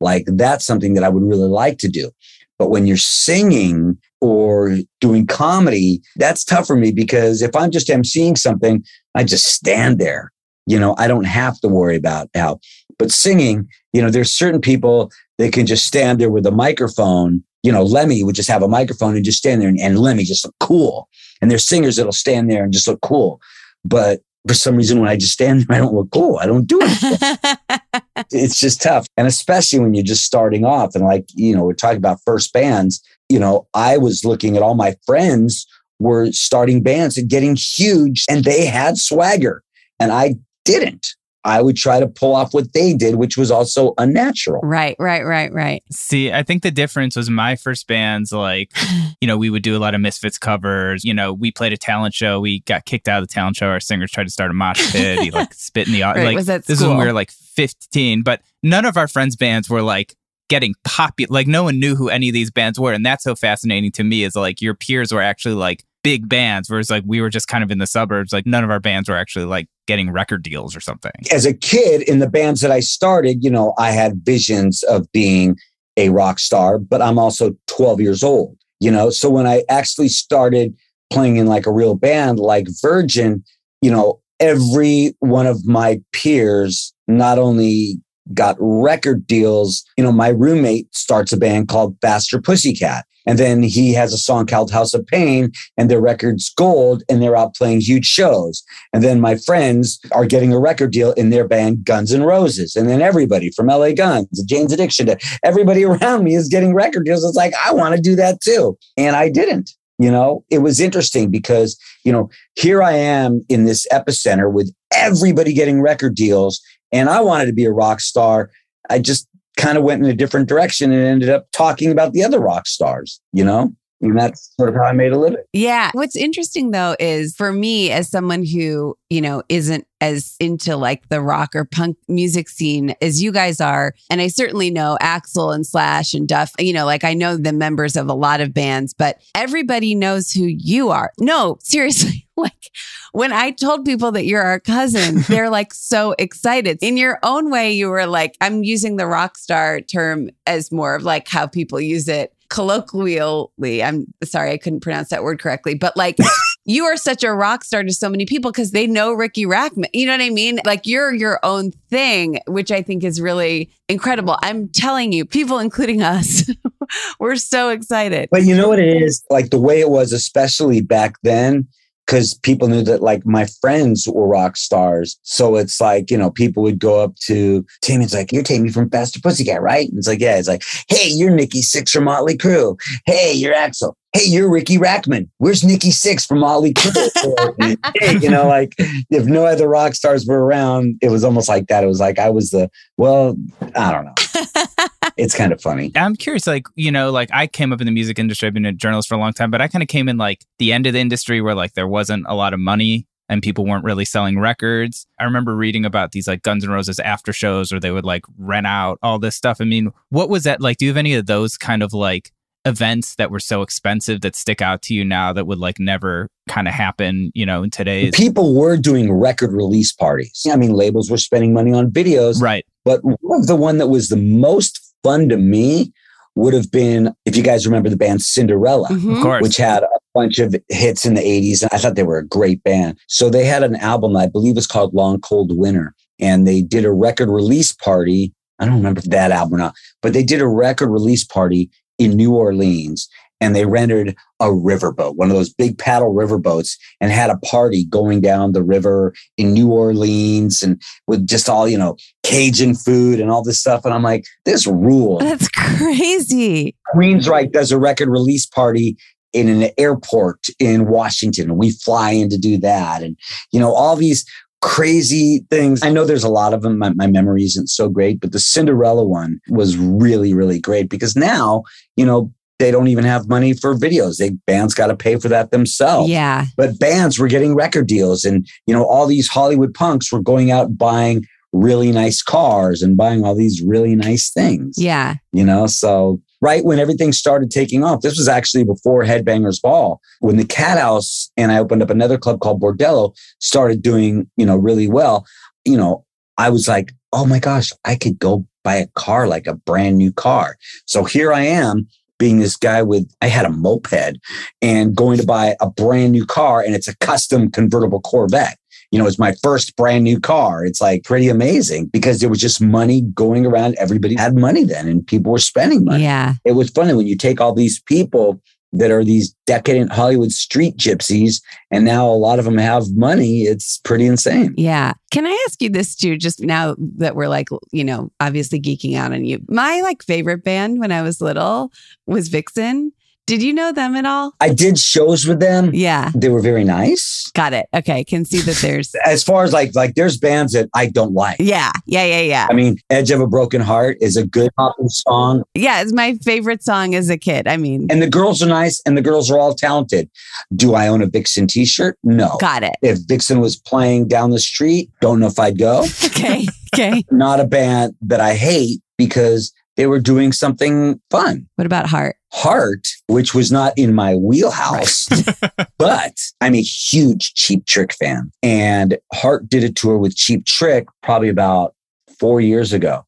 Like that's something that I would really like to do. But when you're singing or doing comedy, that's tough for me because if I'm just emceeing something, I just stand there. You know, I don't have to worry about how, but singing, you know, there's certain people that can just stand there with a microphone. You know, Lemmy would just have a microphone and just stand there and, and Lemmy just look cool. And there's singers that'll stand there and just look cool. But for some reason, when I just stand there, I don't look cool. I don't do it. it's just tough. And especially when you're just starting off and like, you know, we're talking about first bands, you know, I was looking at all my friends were starting bands and getting huge and they had swagger and I didn't. I would try to pull off what they did, which was also unnatural. right, right, right, right. See, I think the difference was my first bands, like, you know, we would do a lot of Misfits covers. You know, we played a talent show. We got kicked out of the talent show. Our singers tried to start a mosh pit. He like spit in the Right, like was at this is when we were like 15, but none of our friends' bands were like getting popular. Like no one knew who any of these bands were, and that's so fascinating to me. Is like your peers were actually like big bands, whereas like we were just kind of in the suburbs. Like none of our bands were actually like getting record deals or something. As a kid in the bands that I started, you know, I had visions of being a rock star, but I'm also 12 years old, you know. So when I actually started playing in like a real band like Virgin, you know, every one of my peers not only got record deals, you know, my roommate starts a band called Faster Pussycat. And then he has a song called House of Pain and their record's gold and they're out playing huge shows. And then my friends are getting a record deal in their band Guns N' Roses. And then everybody from LA Guns, Jane's Addiction, to everybody around me is getting record deals. It's like, I want to do that too. And I didn't. You know, it was interesting because, you know, here I am in this epicenter with everybody getting record deals. And I wanted to be a rock star. I just kind of went in a different direction and ended up talking about the other rock stars, you know? And that's sort of how I made a living. Yeah. What's interesting though is for me, as someone who, you know, isn't as into like the rock or punk music scene as you guys are, and I certainly know Axl and Slash and Duff, you know, like I know the members of a lot of bands, but everybody knows who you are. No, seriously. Like when I told people that you're our cousin, they're like so excited. In your own way, you were like, I'm using the rock star term as more of like how people use it colloquially. I'm sorry, I couldn't pronounce that word correctly, but like you are such a rock star to so many people because they know Ricky Rachtman. You know what I mean? Like you're your own thing, which I think is really incredible. I'm telling you, people, including us, we're so excited. But you know what it is? Like the way it was, especially back then, because people knew that like my friends were rock stars. So it's like, you know, people would go up to Tammy. It's like, you're Tammy from Faster Pussycat, right? And it's like, yeah. It's like, hey, you're Nikki Sixx from Motley Crue. Hey, you're Axl. Hey, you're Ricky Rachtman. Where's Nikki Sixx from Motley Crue? hey, you know, like if no other rock stars were around, it was almost like that. It was like I was the, well, I don't know. it's kind of funny. I'm curious, like, you know, like I came up in the music industry, I've been a journalist for a long time, but I kind of came in like the end of the industry where like there wasn't a lot of money and people weren't really selling records. I remember reading about these like Guns N' Roses after shows where they would like rent out all this stuff. I mean, what was that like? Do you have any of those kind of like events that were so expensive that stick out to you now that would like never kind of happen, you know, in today's people were doing record release parties. I mean, labels were spending money on videos. Right. But one of the one that was the most fun to me would have been if you guys remember the band Cinderella, Mhm. Of which had a bunch of hits in the 80s. And I thought they were a great band. So they had an album I believe was called Long Cold Winter. And they did a record release party. I don't remember if that album or not, but they did a record release party in New Orleans and they rented a riverboat, one of those big paddle riverboats, and had a party going down the river in New Orleans and with just all, you know, Cajun food and all this stuff. And I'm like, this rules. That's crazy. Queensryche does a record release party in an airport in Washington. And we fly in to do that. And, you know, all these crazy things. I know there's a lot of them. My, my memory isn't so great, but the Cinderella one was really, really great because now, you know, they don't even have money for videos. They bands got to pay for that themselves. Yeah. But bands were getting record deals and, you know, all these Hollywood punks were going out buying really nice cars and buying all these really nice things Yeah. you know so right when everything started taking off this was actually before headbangers ball when the cat house and i opened up another club called bordello started doing you know really well you know i was like oh my gosh i could go buy a car like a brand new car so here i am being this guy with i had a moped and going to buy a brand new car and it's a custom convertible corvette you know, it's my first brand new car. It's like pretty amazing because there was just money going around. Everybody had money then and people were spending money. Yeah. It was funny when you take all these people that are these decadent Hollywood street gypsies and now a lot of them have money. It's pretty insane. Yeah. Can I ask you this too? Just now that we're like, you know, obviously geeking out on you. My like favorite band when I was little was Vixen. Did you know them at all? I did shows with them. Yeah. They were very nice. Got it. Okay. Can see that there's, As far as like, like there's bands that I don't like. yeah. Yeah. Yeah. Yeah. I mean, Edge of a Broken Heart is a good popping song. Yeah. It's my favorite song as a kid. I mean, And the girls are nice and the girls are all talented. Do I own a Vixen t-shirt? No. got it. If Vixen was playing down the street, don't know if I'd go. Okay. Okay. Not a band that I hate because they were doing something fun. What about Heart? Heart, which was not in my wheelhouse, but I'm a huge Cheap Trick fan. And Heart did a tour with Cheap Trick probably about four years ago.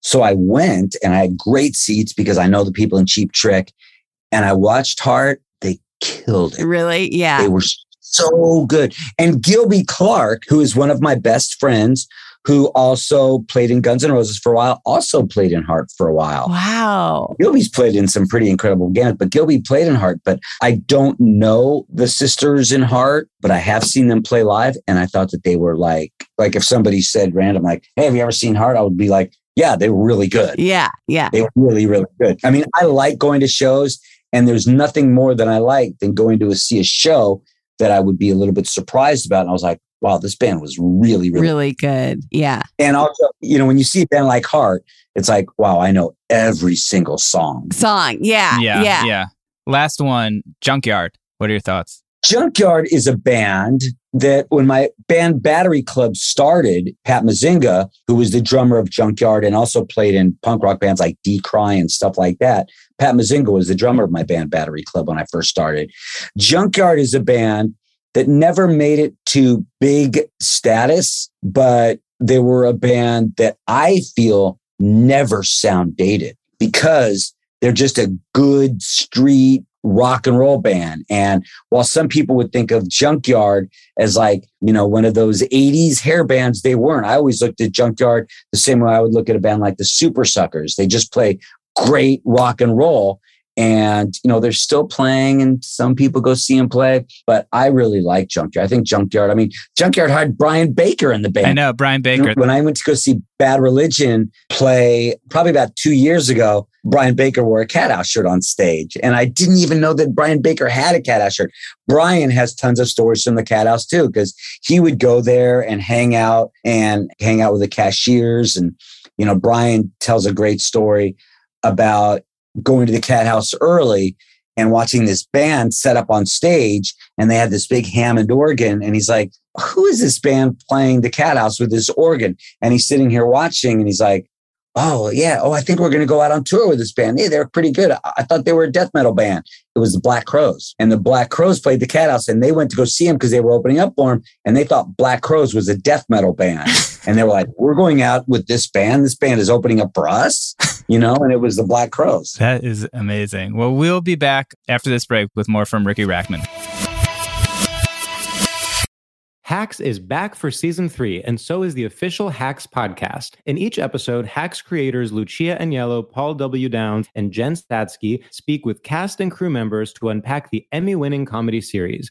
So I went and I had great seats because I know the people in Cheap Trick and I watched Heart. They killed it. Really? Yeah. They were so good. And Gilby Clarke, who is one of my best friends, who also played in Guns N' Roses for a while, also played in Heart for a while. Wow. Gilby's played in some pretty incredible games, but Gilby played in Heart. But I don't know the sisters in Heart, but I have seen them play live. And I thought that they were like, like if somebody said random, like, hey, have you ever seen Heart? I would be like, yeah, they were really good. Yeah. Yeah. They were really, really good. I mean, I like going to shows, and there's nothing more than I like than going to a, see a show that I would be a little bit surprised about. And I was like, wow, this band was really, really, Really good. Yeah. And also, you know, when you see a band like Heart, it's like, wow, I know every single song. Song. Yeah. yeah, Yeah. yeah. Last one, Junkyard. What are your thoughts? Junkyard is a band that when my band Battery Club started, Pat Muzingo, who was the drummer of Junkyard and also played in punk rock bands like Decry and stuff like that, Pat Muzingo was the drummer of my band Battery Club when I first started. Junkyard is a band that never made it to big status, but they were a band that I feel never sound dated because they're just a good street rock and roll band. And while some people would think of Junkyard as like, you know, one of those 80s hair bands, they weren't. I always looked at Junkyard the same way I would look at a band like the Supersuckers. They just play great rock and roll. And, you know, they're still playing and some people go see them play, but I really like Junkyard. I think Junkyard, I mean, Junkyard had Brian Baker in the band. I know Brian Baker. When I went to go see Bad Religion play probably about two years ago, Brian Baker wore a cat house shirt on stage. And I didn't even know that Brian Baker had a cat house shirt. Brian has tons of stories from the cat house too, because he would go there and hang out and hang out with the cashiers. And, you know, Brian tells a great story about going to the cat house early and watching this band set up on stage and they had this big Hammond organ and he's like who is this band playing the cat house with this organ? And he's sitting here watching and he's like oh yeah. Oh i think we're going to go out on tour with this band. Yeah, they're pretty good. I-, I thought they were a death metal band. It was the Black Crowes and the Black Crowes played the cat house and they went to go see him because they were opening up for him and they thought Black Crowes was a death metal band. And they were like we're going out with this band. This band is opening up for us you know and it was the Black Crowes That is amazing. Well, we'll be back after this break with more from Ricky Rachtman. Hacks is back for season three, and so is the official Hacks podcast. In each episode, Hacks creators Lucia Aniello, Paul W. Downs, and Jen Statsky speak with cast and crew members to unpack the Emmy winning comedy series.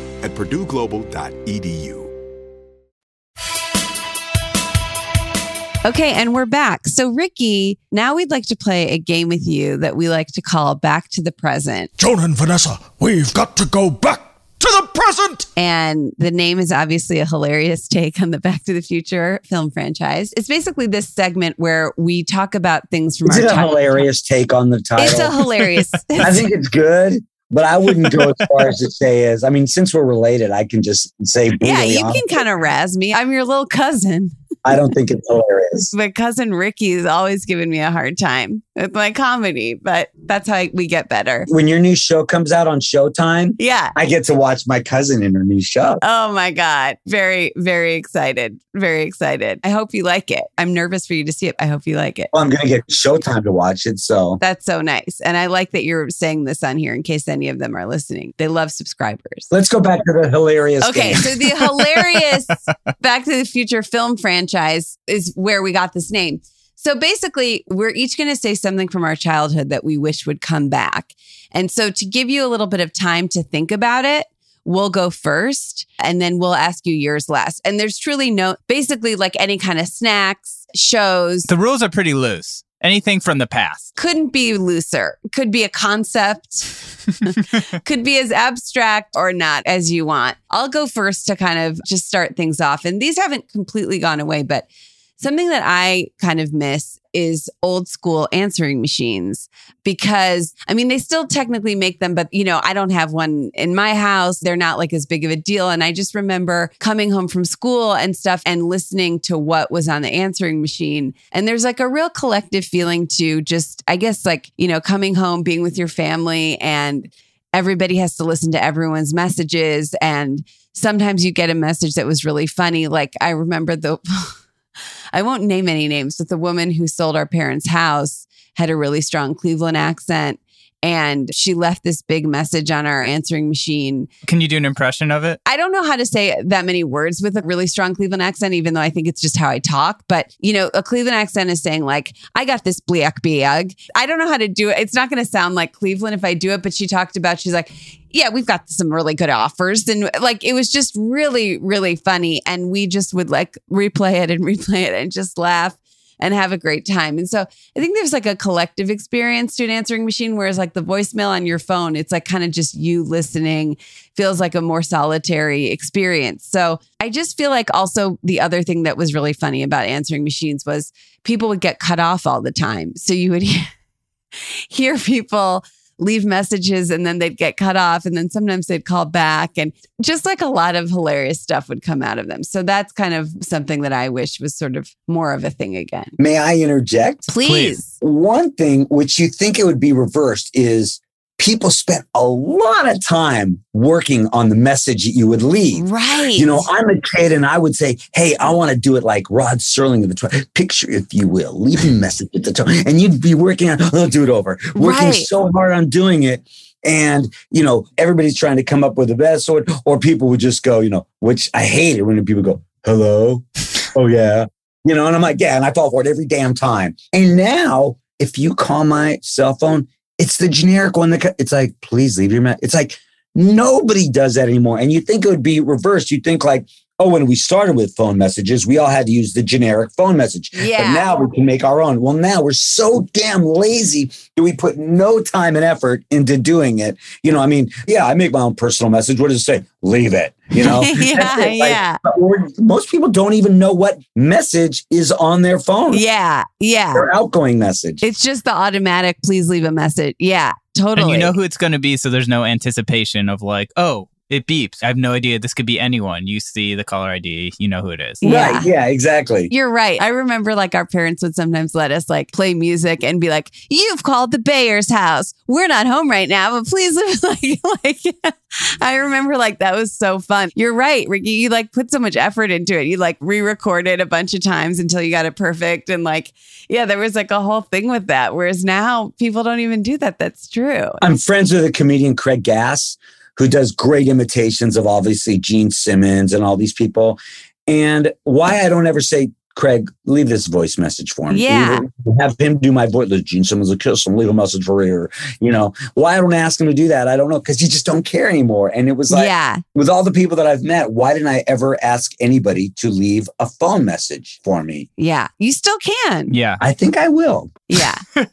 at purdueglobal.edu. Okay, and we're back. So, Ricky, now we'd like to play a game with you that we like to call Back to the Present. Jonah and Vanessa, we've got to go back to the present. And the name is obviously a hilarious take on the Back to the Future film franchise. It's basically this segment where we talk about things from Is our it a childhood. hilarious take on the title? It's a hilarious. I think it's good, but I wouldn't go as far as to say is. I mean, since we're related, I can just say yeah, you honest. can kind of razz me. I'm your little cousin. I don't think it's hilarious. But cousin Ricky is always giving me a hard time with my comedy, but that's how we get better. When your new show comes out on Showtime, Yeah. I get to watch my cousin in her new show. Oh my God. Very, very excited. Very excited. I hope you like it. I'm nervous for you to see it. I hope you like it. Well, I'm going to get Showtime to watch it. So That's so nice. And I like that you're saying this on here in case any of them are listening. They love subscribers. let's go back to the hilarious. Okay, game. so the hilarious Back to the Future film franchise is where we got this name. So basically, we're each going to say something from our childhood that we wish would come back. And so to give you a little bit of time to think about it, we'll go first and then we'll ask you yours last. And there's truly no, basically, like any kind of snacks, shows, The rules are pretty loose. Anything from the past. couldn't be looser. Could be a concept, could be as abstract or not as you want. I'll go first to kind of just start things off. And these haven't completely gone away, but something that I kind of miss is old school answering machines because I mean, they still technically make them, but you know, I don't have one in my house. They're not like as big of a deal. And I just remember coming home from school and stuff and listening to what was on the answering machine. And there's like a real collective feeling to just, I guess, like, you know, coming home, being with your family and everybody has to listen to everyone's messages. And sometimes you get a message that was really funny. Like I remember the, I won't name any names, but the woman who sold our parents' house had a really strong Cleveland accent. And she left this big message on our answering machine. Can you do an impression of it? I don't know how to say that many words with a really strong Cleveland accent, even though I think it's just how I talk. But, you know, a Cleveland accent is saying, like, I got this black bag. I don't know how to do it. It's not going to sound like Cleveland if I do it. But she talked about, she's like, yeah, we've got some really good offers. And like, it was just really, really funny. And we just would like replay it and replay it and just laugh and have a great time. And so I think there's like a collective experience to an answering machine, whereas like the voicemail on your phone, it's like kind of just you listening, feels like a more solitary experience. So I just feel like also the other thing that was really funny about answering machines was people would get cut off all the time. So you would hear people leave messages and then they'd get cut off and then sometimes they'd call back and just like a lot of hilarious stuff would come out of them. So that's kind of something that I wish was sort of more of a thing again. May I interject? Please. One thing which you think it would be reversed is people spent a lot of time working on the message that you would leave. Right. You know, I'm a kid and I would say, Hey, I want to do it like Rod Serling of the tw- picture, if you will, leave a message at the top. And you'd be working on, I'll do it over, working Right. so hard on doing it. And, you know, everybody's trying to come up with the best or, or people would just go, you know, which I hate it when people go, hello. oh, yeah. You know, and I'm like, yeah, and I fall for it every damn time. And now, if you call my cell phone, it's the generic one that it's like, please leave your message. It's like nobody does that anymore. And you think it would be reversed. You think like, oh, when we started with phone messages, we all had to use the generic phone message. Yeah. But now we can make our own. Well, now we're so damn lazy that we put no time and effort into doing it. You know, I mean, yeah, I make my own personal message. What does it say? Leave it. You know, Yeah, Like, yeah. most people don't even know what message is on their phone. Yeah. Yeah. Their outgoing message. It's just the automatic, please leave a message. Yeah. Totally. And you know who it's going to be, so there's no anticipation of like, oh, it beeps. I have no idea. This could be anyone. You see the caller ID, you know who it is. Yeah. Right. Yeah, exactly. You're right. I remember like our parents would sometimes let us like play music and be like, "You've called the Bayer's house. We're not home right now, but please like like." I remember like that was so fun. You're right, Ricky. You like put so much effort into it. You like re-record it a bunch of times until you got it perfect, and like yeah, there was like a whole thing with that. Whereas now people don't even do that. That's true. I'm friends with a comedian, Craig Gass, who does great imitations of obviously Gene Simmons and all these people. And why I don't ever say, Craig, leave this voice message for me. Yeah. Leave Have him do my voice. Let Gene Simmons will kiss him, leave a message for her. You know, why I don't ask him to do that, I don't know, because you just don't care anymore. And it was like, yeah. with all the people that I've met, why didn't I ever ask anybody to leave a phone message for me? Yeah. You still can. Yeah. I think I will. Yeah.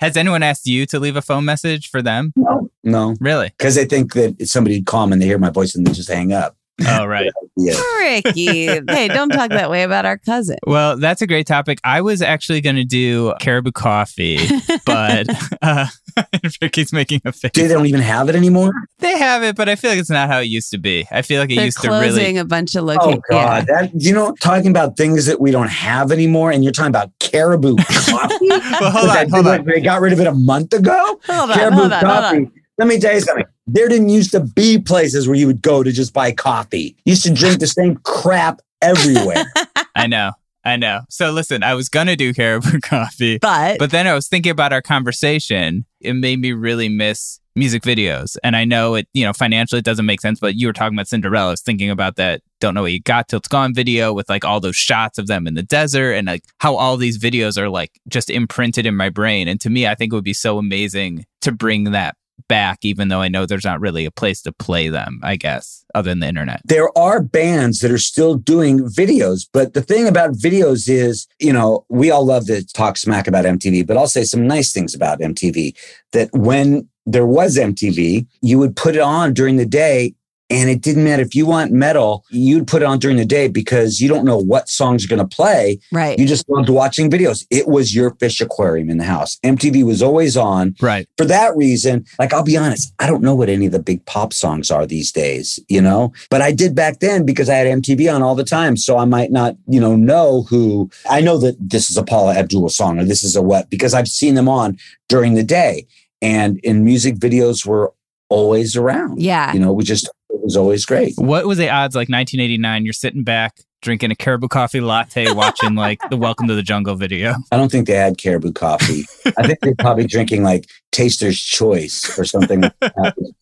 Has anyone asked you to leave a phone message for them? No, no, Really? because they think that it's somebody would call them and they hear my voice and they just hang up. Oh, right. Yeah. Ricky, hey, don't talk that way about our cousin. Well, that's a great topic. I was actually going to do caribou coffee, but uh, Ricky's making a face. Do they don't even have it anymore? They have it, but I feel like it's not how it used to be. I feel like it They're used to closing really. a bunch of Oh locations. God, that you know, talking about things that we don't have anymore, and you're talking about caribou coffee. Well, hold on, hold like, on. They got rid of it a month ago. Hold on, caribou hold on, hold coffee. on. Let me tell you something. There didn't used to be places where you would go to just buy coffee. You used to drink the same crap everywhere. I know. I know. So listen, I was going to do caribou coffee, But, but then I was thinking about our conversation. It made me really miss music videos. And I know it, you know, financially it doesn't make sense, but you were talking about Cinderella. I was thinking about that Don't Know What You Got Till It's Gone video with like all those shots of them in the desert and like how all these videos are like just imprinted in my brain. And to me, I think it would be so amazing to bring that back, even though I know there's not really a place to play them, I guess, other than the internet. there are bands that are still doing videos, but the thing about videos is, you know, we all love to talk smack about MTV, but I'll say some nice things about MTV that when there was MTV, you would put it on during the day and it didn't matter if you want metal, you'd put it on during the day because you don't know what songs are going to play. right. You just loved watching videos. It was your fish aquarium in the house. MTV was always on Right. for that reason, like I'll be honest, I don't know what any of the big pop songs are these days, you know, but I did back then because I had MTV on all the time. So I might not, you know, know who I know that this is a Paula Abdul song or this is a what because I've seen them on during the day. And in music videos were always around. Yeah. You know, we just, it was always great. What was the odds like 1989? You're sitting back drinking a caribou coffee latte, watching like the Welcome to the Jungle video. I don't think they had caribou coffee. I think they're probably drinking like Taster's Choice or something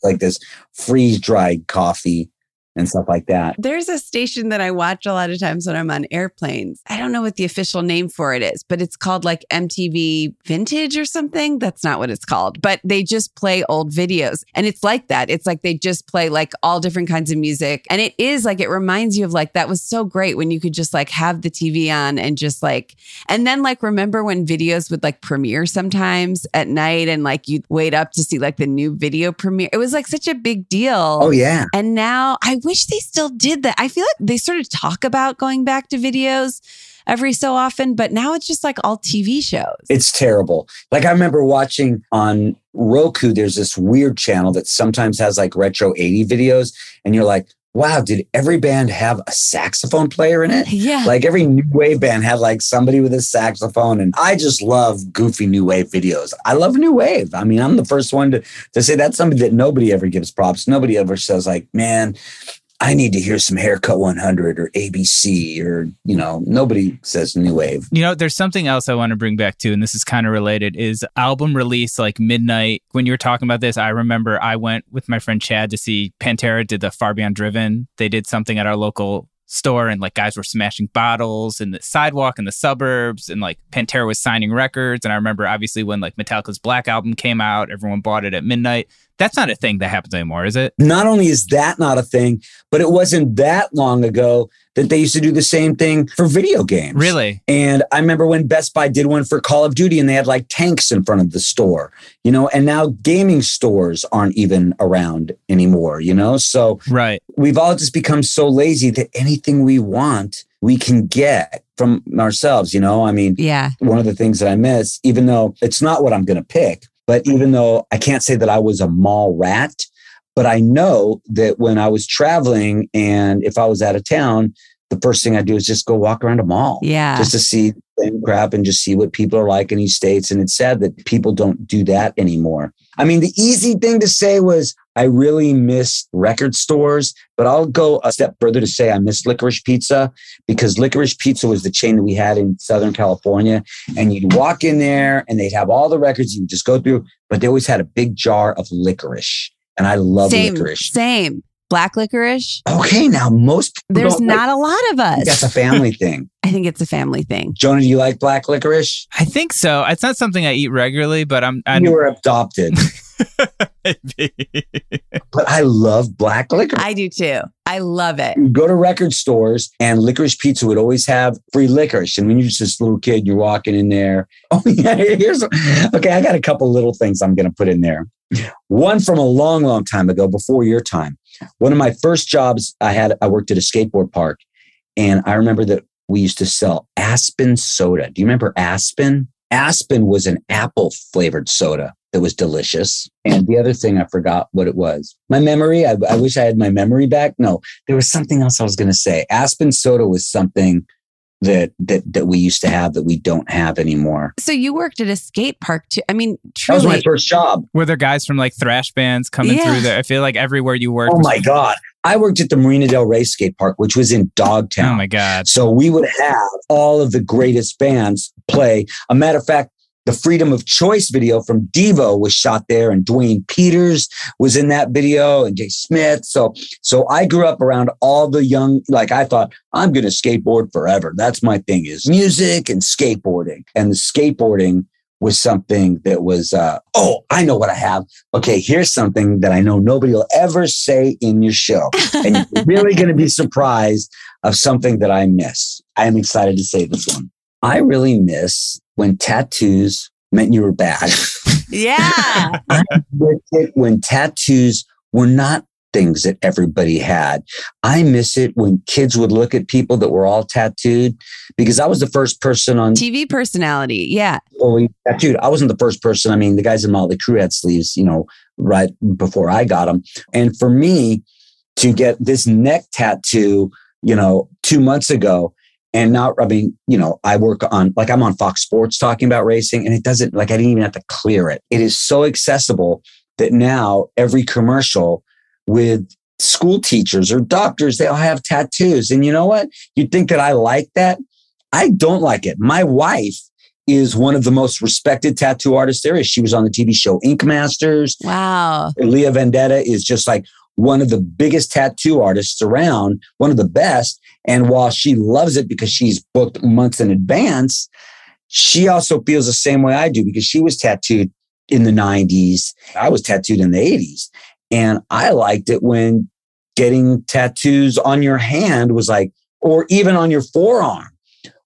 like, this freeze dried coffee and stuff like that. There's a station that I watch a lot of times when I'm on airplanes. I don't know what the official name for it is, but it's called like MTV Vintage or something. That's not what it's called, but they just play old videos. And it's like that. It's like they just play like all different kinds of music. And it is like, it reminds you of like, that was so great when you could just like have the TV on and just like, and then like remember when videos would like premiere sometimes at night and like you'd wait up to see like the new video premiere. It was like such a big deal. Oh, yeah. And now I wish they still did that. I feel like they sort of talk about going back to videos every so often, but now it's just like all TV shows. It's terrible. Like I remember watching on Roku, there's this weird channel that sometimes has like retro 80 videos, and you're like, wow, did every band have a saxophone player in it? Yeah. Like every new wave band had like somebody with a saxophone. And I just love goofy new wave videos. I love new wave. I mean, I'm the first one to, to say that's something that nobody ever gives props. Nobody ever says, like, man, I need to hear some Haircut 100 or ABC or, you know, nobody says new wave. You know, there's something else I want to bring back to, and this is kind of related, is album release like midnight. When you were talking about this, I remember I went with my friend Chad to see Pantera did the Far Beyond Driven. They did something at our local store and like guys were smashing bottles in the sidewalk in the suburbs and like Pantera was signing records. And I remember obviously when like Metallica's Black album came out, everyone bought it at midnight. That's not a thing that happens anymore, is it? not only is that not a thing, but it wasn't that long ago that they used to do the same thing for video games. Really? And I remember when Best Buy did one for Call of Duty and they had like tanks in front of the store, you know, and now gaming stores aren't even around anymore, you know? So Right. we've all just become so lazy that anything we want, we can get from ourselves, you know? I mean, Yeah. one of the things that I miss, even though it's not what I'm going to pick, but even though I can't say that I was a mall rat, but I know that when I was traveling and if I was out of town, the first thing I do is just go walk around a mall Yeah. just to see the same crap and just see what people are like in these states. And it's sad that people don't do that anymore. I mean, the easy thing to say was I really miss record stores, but I'll go a step further to say I miss licorice pizza because licorice pizza was the chain that we had in Southern California. And you'd walk in there and they'd have all the records you would just go through, but they always had a big jar of licorice. And I love same. licorice. Same. Black licorice. Okay, now most people There's don't not like- a lot of us. That's a family thing. I think it's a family thing. Jonah, do you like black licorice? I think so. It's not something I eat regularly, but I'm. I'm you were adopted. but I love black licorice. I do too. I love it. You go to record stores and licorice pizza would always have free licorice. And when you're just this little kid, you're walking in there. Oh yeah, here's okay. I got a couple little things I'm going to put in there. One from a long, long time ago, before your time. One of my first jobs I had, I worked at a skateboard park. And I remember that we used to sell Aspen soda. Do you remember Aspen? Aspen was an apple flavored soda that was delicious. And the other thing, I forgot what it was. My memory, I, I wish I had my memory back. No, there was something else I was going to say. Aspen soda was something that that that we used to have that we don't have anymore. So you worked at a skate park too. I mean, That was my first job. Were there guys from like thrash bands coming Yeah. through there? I feel like everywhere you work. Oh was- my God. I worked at the Marina Del Rey skate park, which was in Dogtown. Oh my god. So we would have all of the greatest bands play. A matter of fact, the Freedom of Choice video from Devo was shot there, and Duane Peters was in that video, and Jay Smith. So, so I grew up around all the young. Like I thought, I'm going to skateboard forever. That's my thing: is music and skateboarding. And the skateboarding was something that was. Uh, oh, I know what I have. Okay, here's something that I know nobody will ever say in your show, and you're really going to be surprised of something that I miss. I am excited to say this one. I really miss when tattoos meant you were bad. yeah. I miss it when tattoos were not things that everybody had. I miss it when kids would look at people that were all tattooed because I was the first person on TV personality. Yeah. fully tattooed. I wasn't the first person. I mean, the guys in Motley Crue had sleeves, you know, right before I got them. And for me to get this neck tattoo, you know, two months ago, and not I mean, you know, I work on, like, I'm on Fox Sports talking about racing, and it doesn't, like, I didn't even have to clear it. It is so accessible that now every commercial with school teachers or doctors, they all have tattoos. And you know what? You'd think that I like that. I don't like it. My wife is one of the most respected tattoo artists there is. She was on the TV show Ink Masters. Wow. Leah Vendetta is just like one of the biggest tattoo artists around, one of the best. And while she loves it because she's booked months in advance, she also feels the same way I do because she was tattooed in the 90s. I was tattooed in the 80s. And I liked it when getting tattoos on your hand was like, or even on your forearm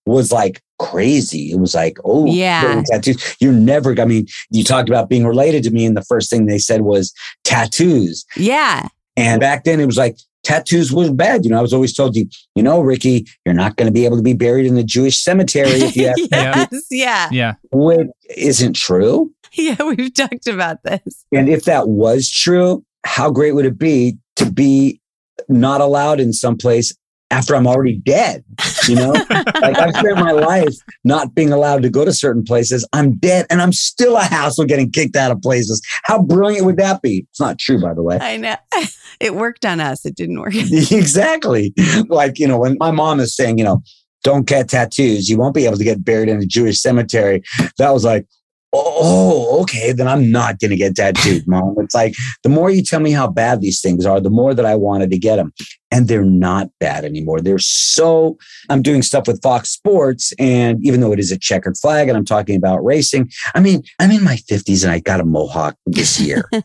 was like crazy. It was like, oh, Yeah. tattoos. You're never, I mean, you talked about being related to me, and the first thing they said was tattoos. Yeah. And back then it was like tattoos was bad. You know, I was always told you, you know, Ricky, you're not going to be able to be buried in the Jewish cemetery if you have yes. Yeah. Yeah. Which isn't true. Yeah. We've talked about this. And if that was true, how great would it be to be not allowed in some place after I'm already dead? You know, like I've spent my life not being allowed to go to certain places. I'm dead and I'm still a hassle getting kicked out of places. How brilliant would that be? It's not true, by the way. I know. It worked on us. It didn't work. exactly. Like, you know, when my mom is saying, you know, don't get tattoos, you won't be able to get buried in a Jewish cemetery. That was like, oh, okay, then I'm not going to get tattooed, mom. It's like the more you tell me how bad these things are, the more that I wanted to get them. And they're not bad anymore. They're so, I'm doing stuff with Fox Sports. And even though it is a checkered flag and I'm talking about racing, I mean, I'm in my 50s and I got a mohawk this year.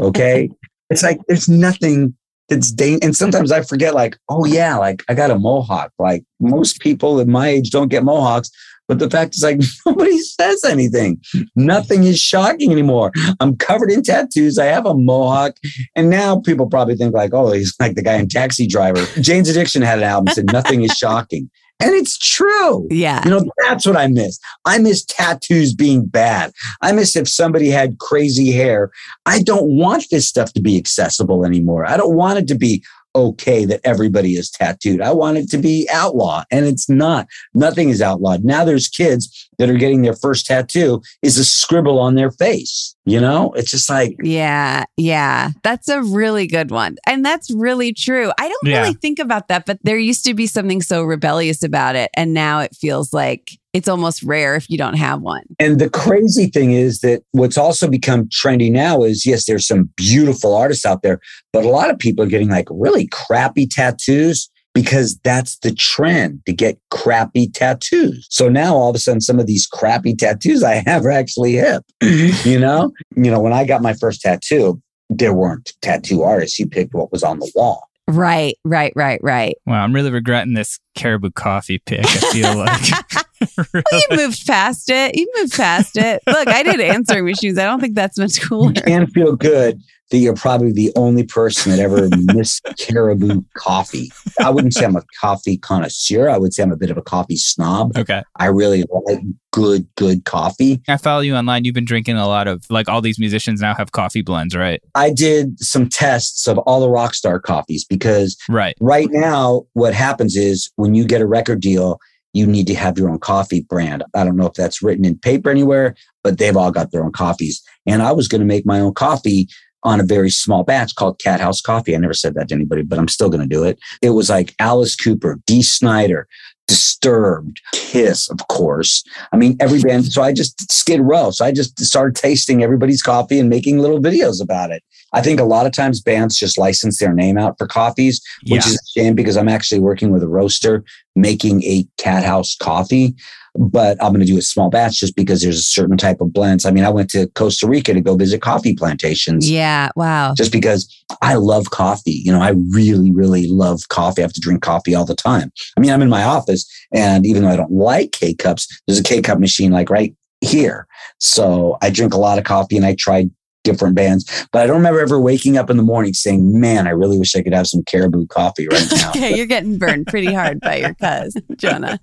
Okay. It's like there's nothing that's dang and sometimes I forget, like, oh yeah, like I got a mohawk. Like most people at my age don't get mohawks. But the fact is, like, nobody says anything. Nothing is shocking anymore. I'm covered in tattoos. I have a mohawk. And now people probably think, like, oh, he's like the guy in Taxi Driver. Jane's Addiction had an album said, nothing is shocking. And it's true. Yeah. You know, that's what I miss. I miss tattoos being bad. I miss if somebody had crazy hair. I don't want this stuff to be accessible anymore. I don't want it to be okay that everybody is tattooed. I want it to be outlaw, and it's not. Nothing is outlawed. Now there's kids that are getting their first tattoo is a scribble on their face. You know, it's just like, Yeah, yeah. That's a really good one. And that's really true. I don't Yeah. really think about that, but there used to be something so rebellious about it. And now it feels like it's almost rare if you don't have one. And the crazy thing is that what's also become trendy now is yes, there's some beautiful artists out there, but a lot of people are getting like really crappy tattoos because that's the trend to get crappy tattoos. So now all of a sudden, some of these crappy tattoos I have are actually hip. you know, you know, when I got my first tattoo, there weren't tattoo artists. You picked what was on the wall. Right, right, right, right. Wow, I'm really regretting this caribou coffee pick. I feel like Well, you moved past it. You moved past it. Look, I did answering machines. I don't think that's much cooler. You can feel good that you're probably the only person that ever missed caribou coffee. I wouldn't say I'm a coffee connoisseur. I would say I'm a bit of a coffee snob. Okay. I really like good, good coffee. I follow you online. You've been drinking a lot of like all these musicians now have coffee blends, right? I did some tests of all the Rockstar coffees because Right. right now, what happens is when you get a record deal, you need to have your own coffee brand. I don't know if that's written in paper anywhere, but they've all got their own coffees. And I was going to make my own coffee on a very small batch called Cat House Coffee. I never said that to anybody, but I'm still going to do it. It was like Alice Cooper, Dee Snider, Disturbed, Kiss, of course. I mean, every band. So I just Skid Row. So I just started tasting everybody's coffee and making little videos about it. I think a lot of times bands just license their name out for coffees, which Yeah. is a shame because I'm actually working with a roaster making a cat house coffee. But I'm going to do a small batch just because there's a certain type of blends. I mean, I went to Costa Rica to go visit coffee plantations Yeah. Wow. just because I love coffee. You know, I really, really love coffee. I have to drink coffee all the time. I mean, I'm in my office, and even though I don't like K cups, there's a K cup machine like right here. So I drink a lot of coffee, and I tried different bands, but I don't remember ever waking up in the morning saying, "Man, I really wish I could have some Caribou coffee right now." Okay, you're getting burned pretty hard by your cuz, Jonah.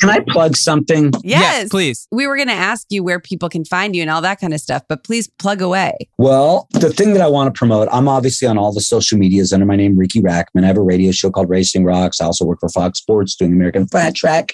Can I plug something? Yes. please. We were going to ask you where people can find you and all that kind of stuff, but please plug away. Well, the thing that I want to promote, I'm obviously on all the social medias under my name, Ricky Rachtman. I have a radio show called Racing Rocks. I also work for Fox Sports doing American Flat Track.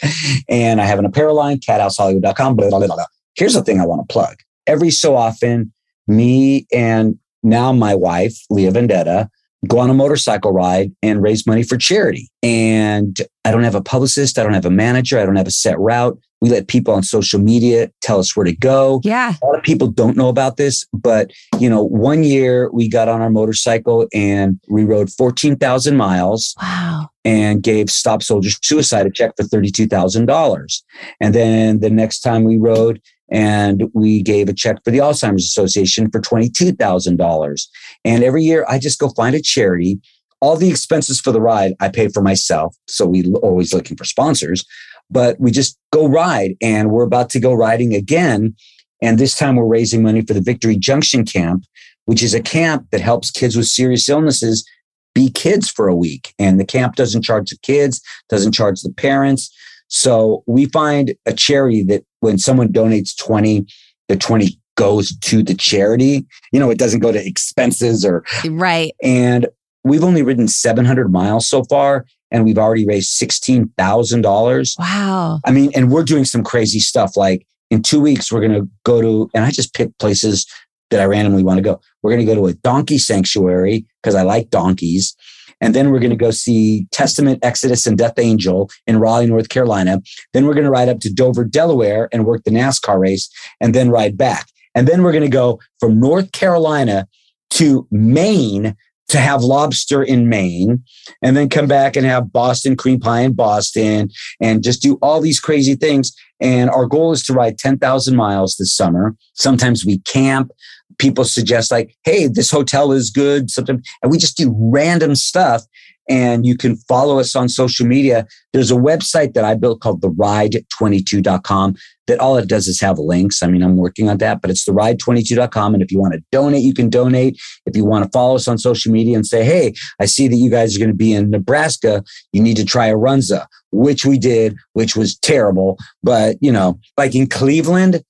And I have an apparel line, cathousehollywood.com. Blah, blah, blah, blah. Here's the thing I want to plug. Every so often, me and now my wife, Leah Vendetta, go on a motorcycle ride and raise money for charity. And I don't have a publicist. I don't have a manager. I don't have a set route. We let people on social media tell us where to go. Yeah. A lot of people don't know about this, but you know, one year we got on our motorcycle and we rode 14,000 miles Wow. and gave Stop Soldier Suicide a check for $32,000. And then the next time we rode and we gave a check for the Alzheimer's Association for $22,000. And every year I just go find a charity. All the expenses for the ride I pay for myself. So we always looking for sponsors, but we just go ride and we're about to go riding again. And this time we're raising money for the Victory Junction Camp, which is a camp that helps kids with serious illnesses be kids for a week. And the camp doesn't charge the kids, doesn't charge the parents. So we find a charity that when someone donates 20, the 20 goes to the charity. You know, it doesn't go to expenses or, Right. and we've only ridden 700 miles so far and we've already raised $16,000. Wow. I mean, and we're doing some crazy stuff. Like in two weeks, we're going to go to, and I just picked places that I randomly want to go. We're going to go to a donkey sanctuary because I like donkeys. And then we're going to go see Testament, Exodus, and Death Angel in Raleigh, North Carolina. Then we're going to ride up to Dover, Delaware and work the NASCAR race and then ride back. And then we're going to go from North Carolina to Maine to have lobster in Maine and then come back and have Boston cream pie in Boston and just do all these crazy things. And our goal is to ride 10,000 miles this summer. Sometimes we camp. People suggest like, Hey, this hotel is good. Sometimes, and we just do random stuff. And you can follow us on social media. There's a website that I built called the ride22.com that all it does is have links. I mean, I'm working on that, but it's the ride22.com. And if you want to donate, you can donate. If you want to follow us on social media and say, Hey, I see that you guys are going to be in Nebraska. You need to try a Runza, which we did, which was terrible. But, you know, like in Cleveland,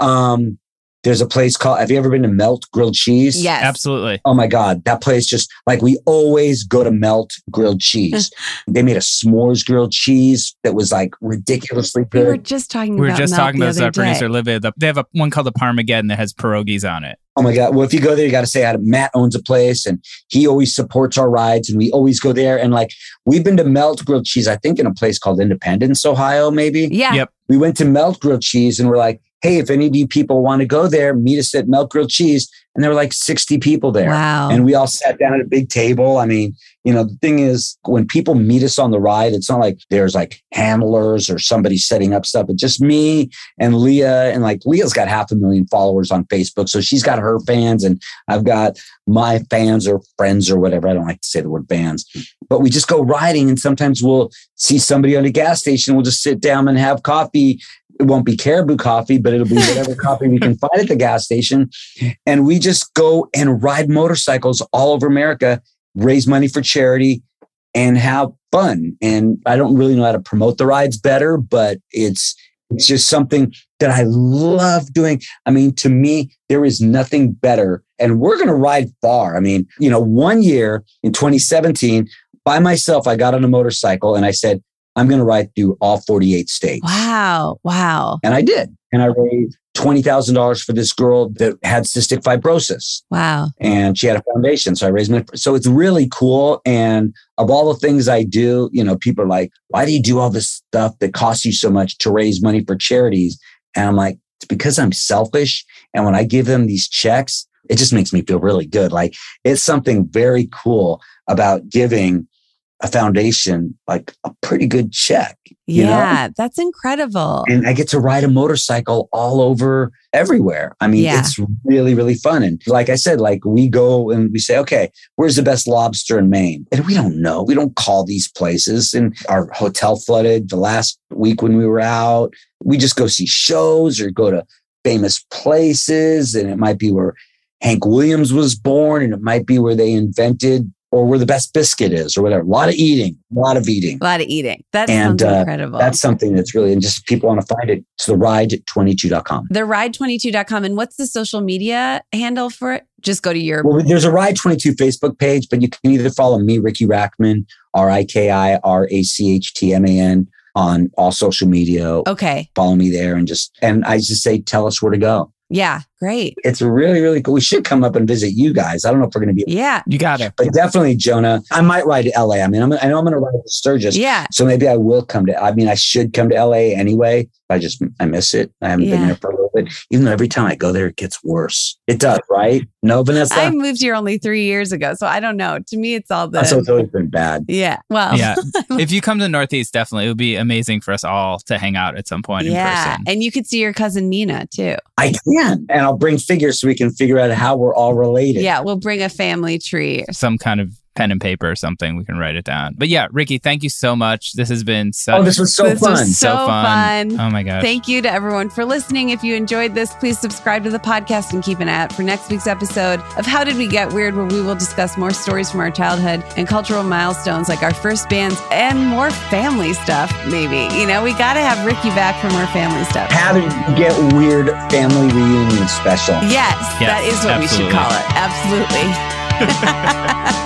um, there's a place called, have you ever been to Melt Grilled Cheese? Yes. Absolutely. Oh my God, that place just like we always go to Melt Grilled Cheese. they made a s'mores grilled cheese that was like ridiculously good. We were just talking We were about just Melt talking about other our producer day. They have a, one called the Parmageddon that has pierogies on it. Oh my God. Well, if you go there, you got to say hi to Matt owns a place and he always supports our rides and we always go there. And like we've been to Melt Grilled Cheese, I think in a place called Independence, Ohio, maybe. Yeah. Yep. We went to Melt Grilled Cheese and we're like, hey, if any of you people want to go there, meet us at Melt Grilled Cheese. And there were like 60 people there. Wow. And we all sat down at a big table. I mean, you know, the thing is, when people meet us on the ride, it's not like there's like handlers or somebody setting up stuff. It's just me and Leah. And like Leah's got half a million followers on Facebook. So she's got her fans, and I've got my fans or friends or whatever. I don't like to say the word fans, but we just go riding. And sometimes we'll see somebody on a gas station. We'll just sit down and have coffee it won't be caribou coffee, but it'll be whatever coffee we can find at the gas station. And we just go and ride motorcycles all over America, raise money for charity, and have fun. And I don't really know how to promote the rides better, but it's it's just something that I love doing. I mean, to me, there is nothing better. And we're going to ride far. I mean, you know, one year in 2017, by myself, I got on a motorcycle and I said, I'm going to ride through all 48 states. Wow. Wow. And I did. And I raised $20,000 for this girl that had cystic fibrosis. Wow. And she had a foundation. So I raised money. So it's really cool. And of all the things I do, you know, people are like, why do you do all this stuff that costs you so much to raise money for charities? And I'm like, it's because I'm selfish. And when I give them these checks, it just makes me feel really good. Like it's something very cool about giving a foundation like a pretty good check. Yeah, know? that's incredible. And I get to ride a motorcycle all over everywhere. I mean, Yeah. it's really, really fun. And like I said, like we go and we say, okay, where's the best lobster in Maine? And we don't know. We don't call these places. And our hotel flooded the last week when we were out. We just go see shows or go to famous places. And it might be where Hank Williams was born, and it might be where they invented or where the best biscuit is or whatever. A lot of eating, a lot of eating. A lot of eating. That and sounds uh, incredible. that's something that's really, and just people want to find it. It's the ride22.com. the ride22.com. And what's the social media handle for it? Just go to your. Well, there's a Ride 22 Facebook page, but you can either follow me, Ricky Rachtman, R I K I R A C H T M A N, on all social media. Okay. Follow me there and just, and I just say, tell us where to go. Yeah. Great. It's really, really cool. We should come up and visit you guys. I don't know if we're going to be, Yeah. You got it. but definitely, Jonah. I might ride to LA. I mean, I'm, I know I'm going to ride to Sturgis. Yeah. So maybe I will come to, I mean, I should come to LA anyway. I just, I miss it. I haven't been there for a little bit. Even though every time I go there, it gets worse. It does, right? No, Vanessa? I moved here only three years ago. So I don't know. To me, it's all the. Oh, so it's always been bad. yeah. Well, Yeah. if you come to the Northeast, definitely it would be amazing for us all to hang out at some point in yeah. person. And you could see your cousin Nina too. I can. And I'll bring figures so we can figure out how we're all related. Yeah. We'll bring a family tree. Some kind of pen and paper or something, we can write it down. But yeah, Ricky, thank you so much. This has been such Oh, this was so This was fun. so fun. Oh my gosh. Thank you to everyone for listening. If you enjoyed this, please subscribe to the podcast and keep an eye out for next week's episode of How Did We Get Weird, where we will discuss more stories from our childhood and cultural milestones like our first bands and more family stuff, maybe. You know, we got to have Ricky back for more family stuff. How did you get weird family reunion special? Yes, Yes, that is what we should call it. Absolutely.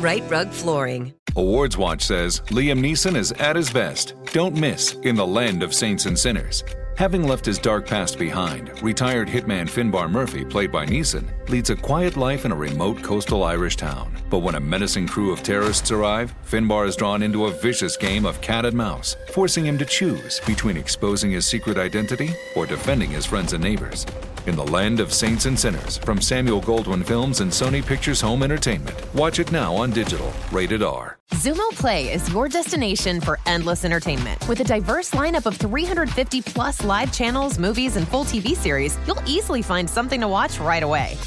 Rite Rug Flooring. Awards Watch says Liam Neeson is at his best. Don't miss In the Land of Saints and Sinners. Having left his dark past behind, retired hitman Finbar Murphy, played by Neeson, leads a quiet life in a remote coastal Irish town. But when a menacing crew of terrorists arrive, Finbar is drawn into a vicious game of cat and mouse, forcing him to choose between exposing his secret identity or defending his friends and neighbors. In the Land of Saints and Sinners from Samuel Goldwyn Films and Sony Pictures Home Entertainment. Watch it now on digital, rated R. Xumo Play is your destination for endless entertainment. With a diverse lineup of 350 plus live channels, movies, and full TV series, you'll easily find something to watch right away.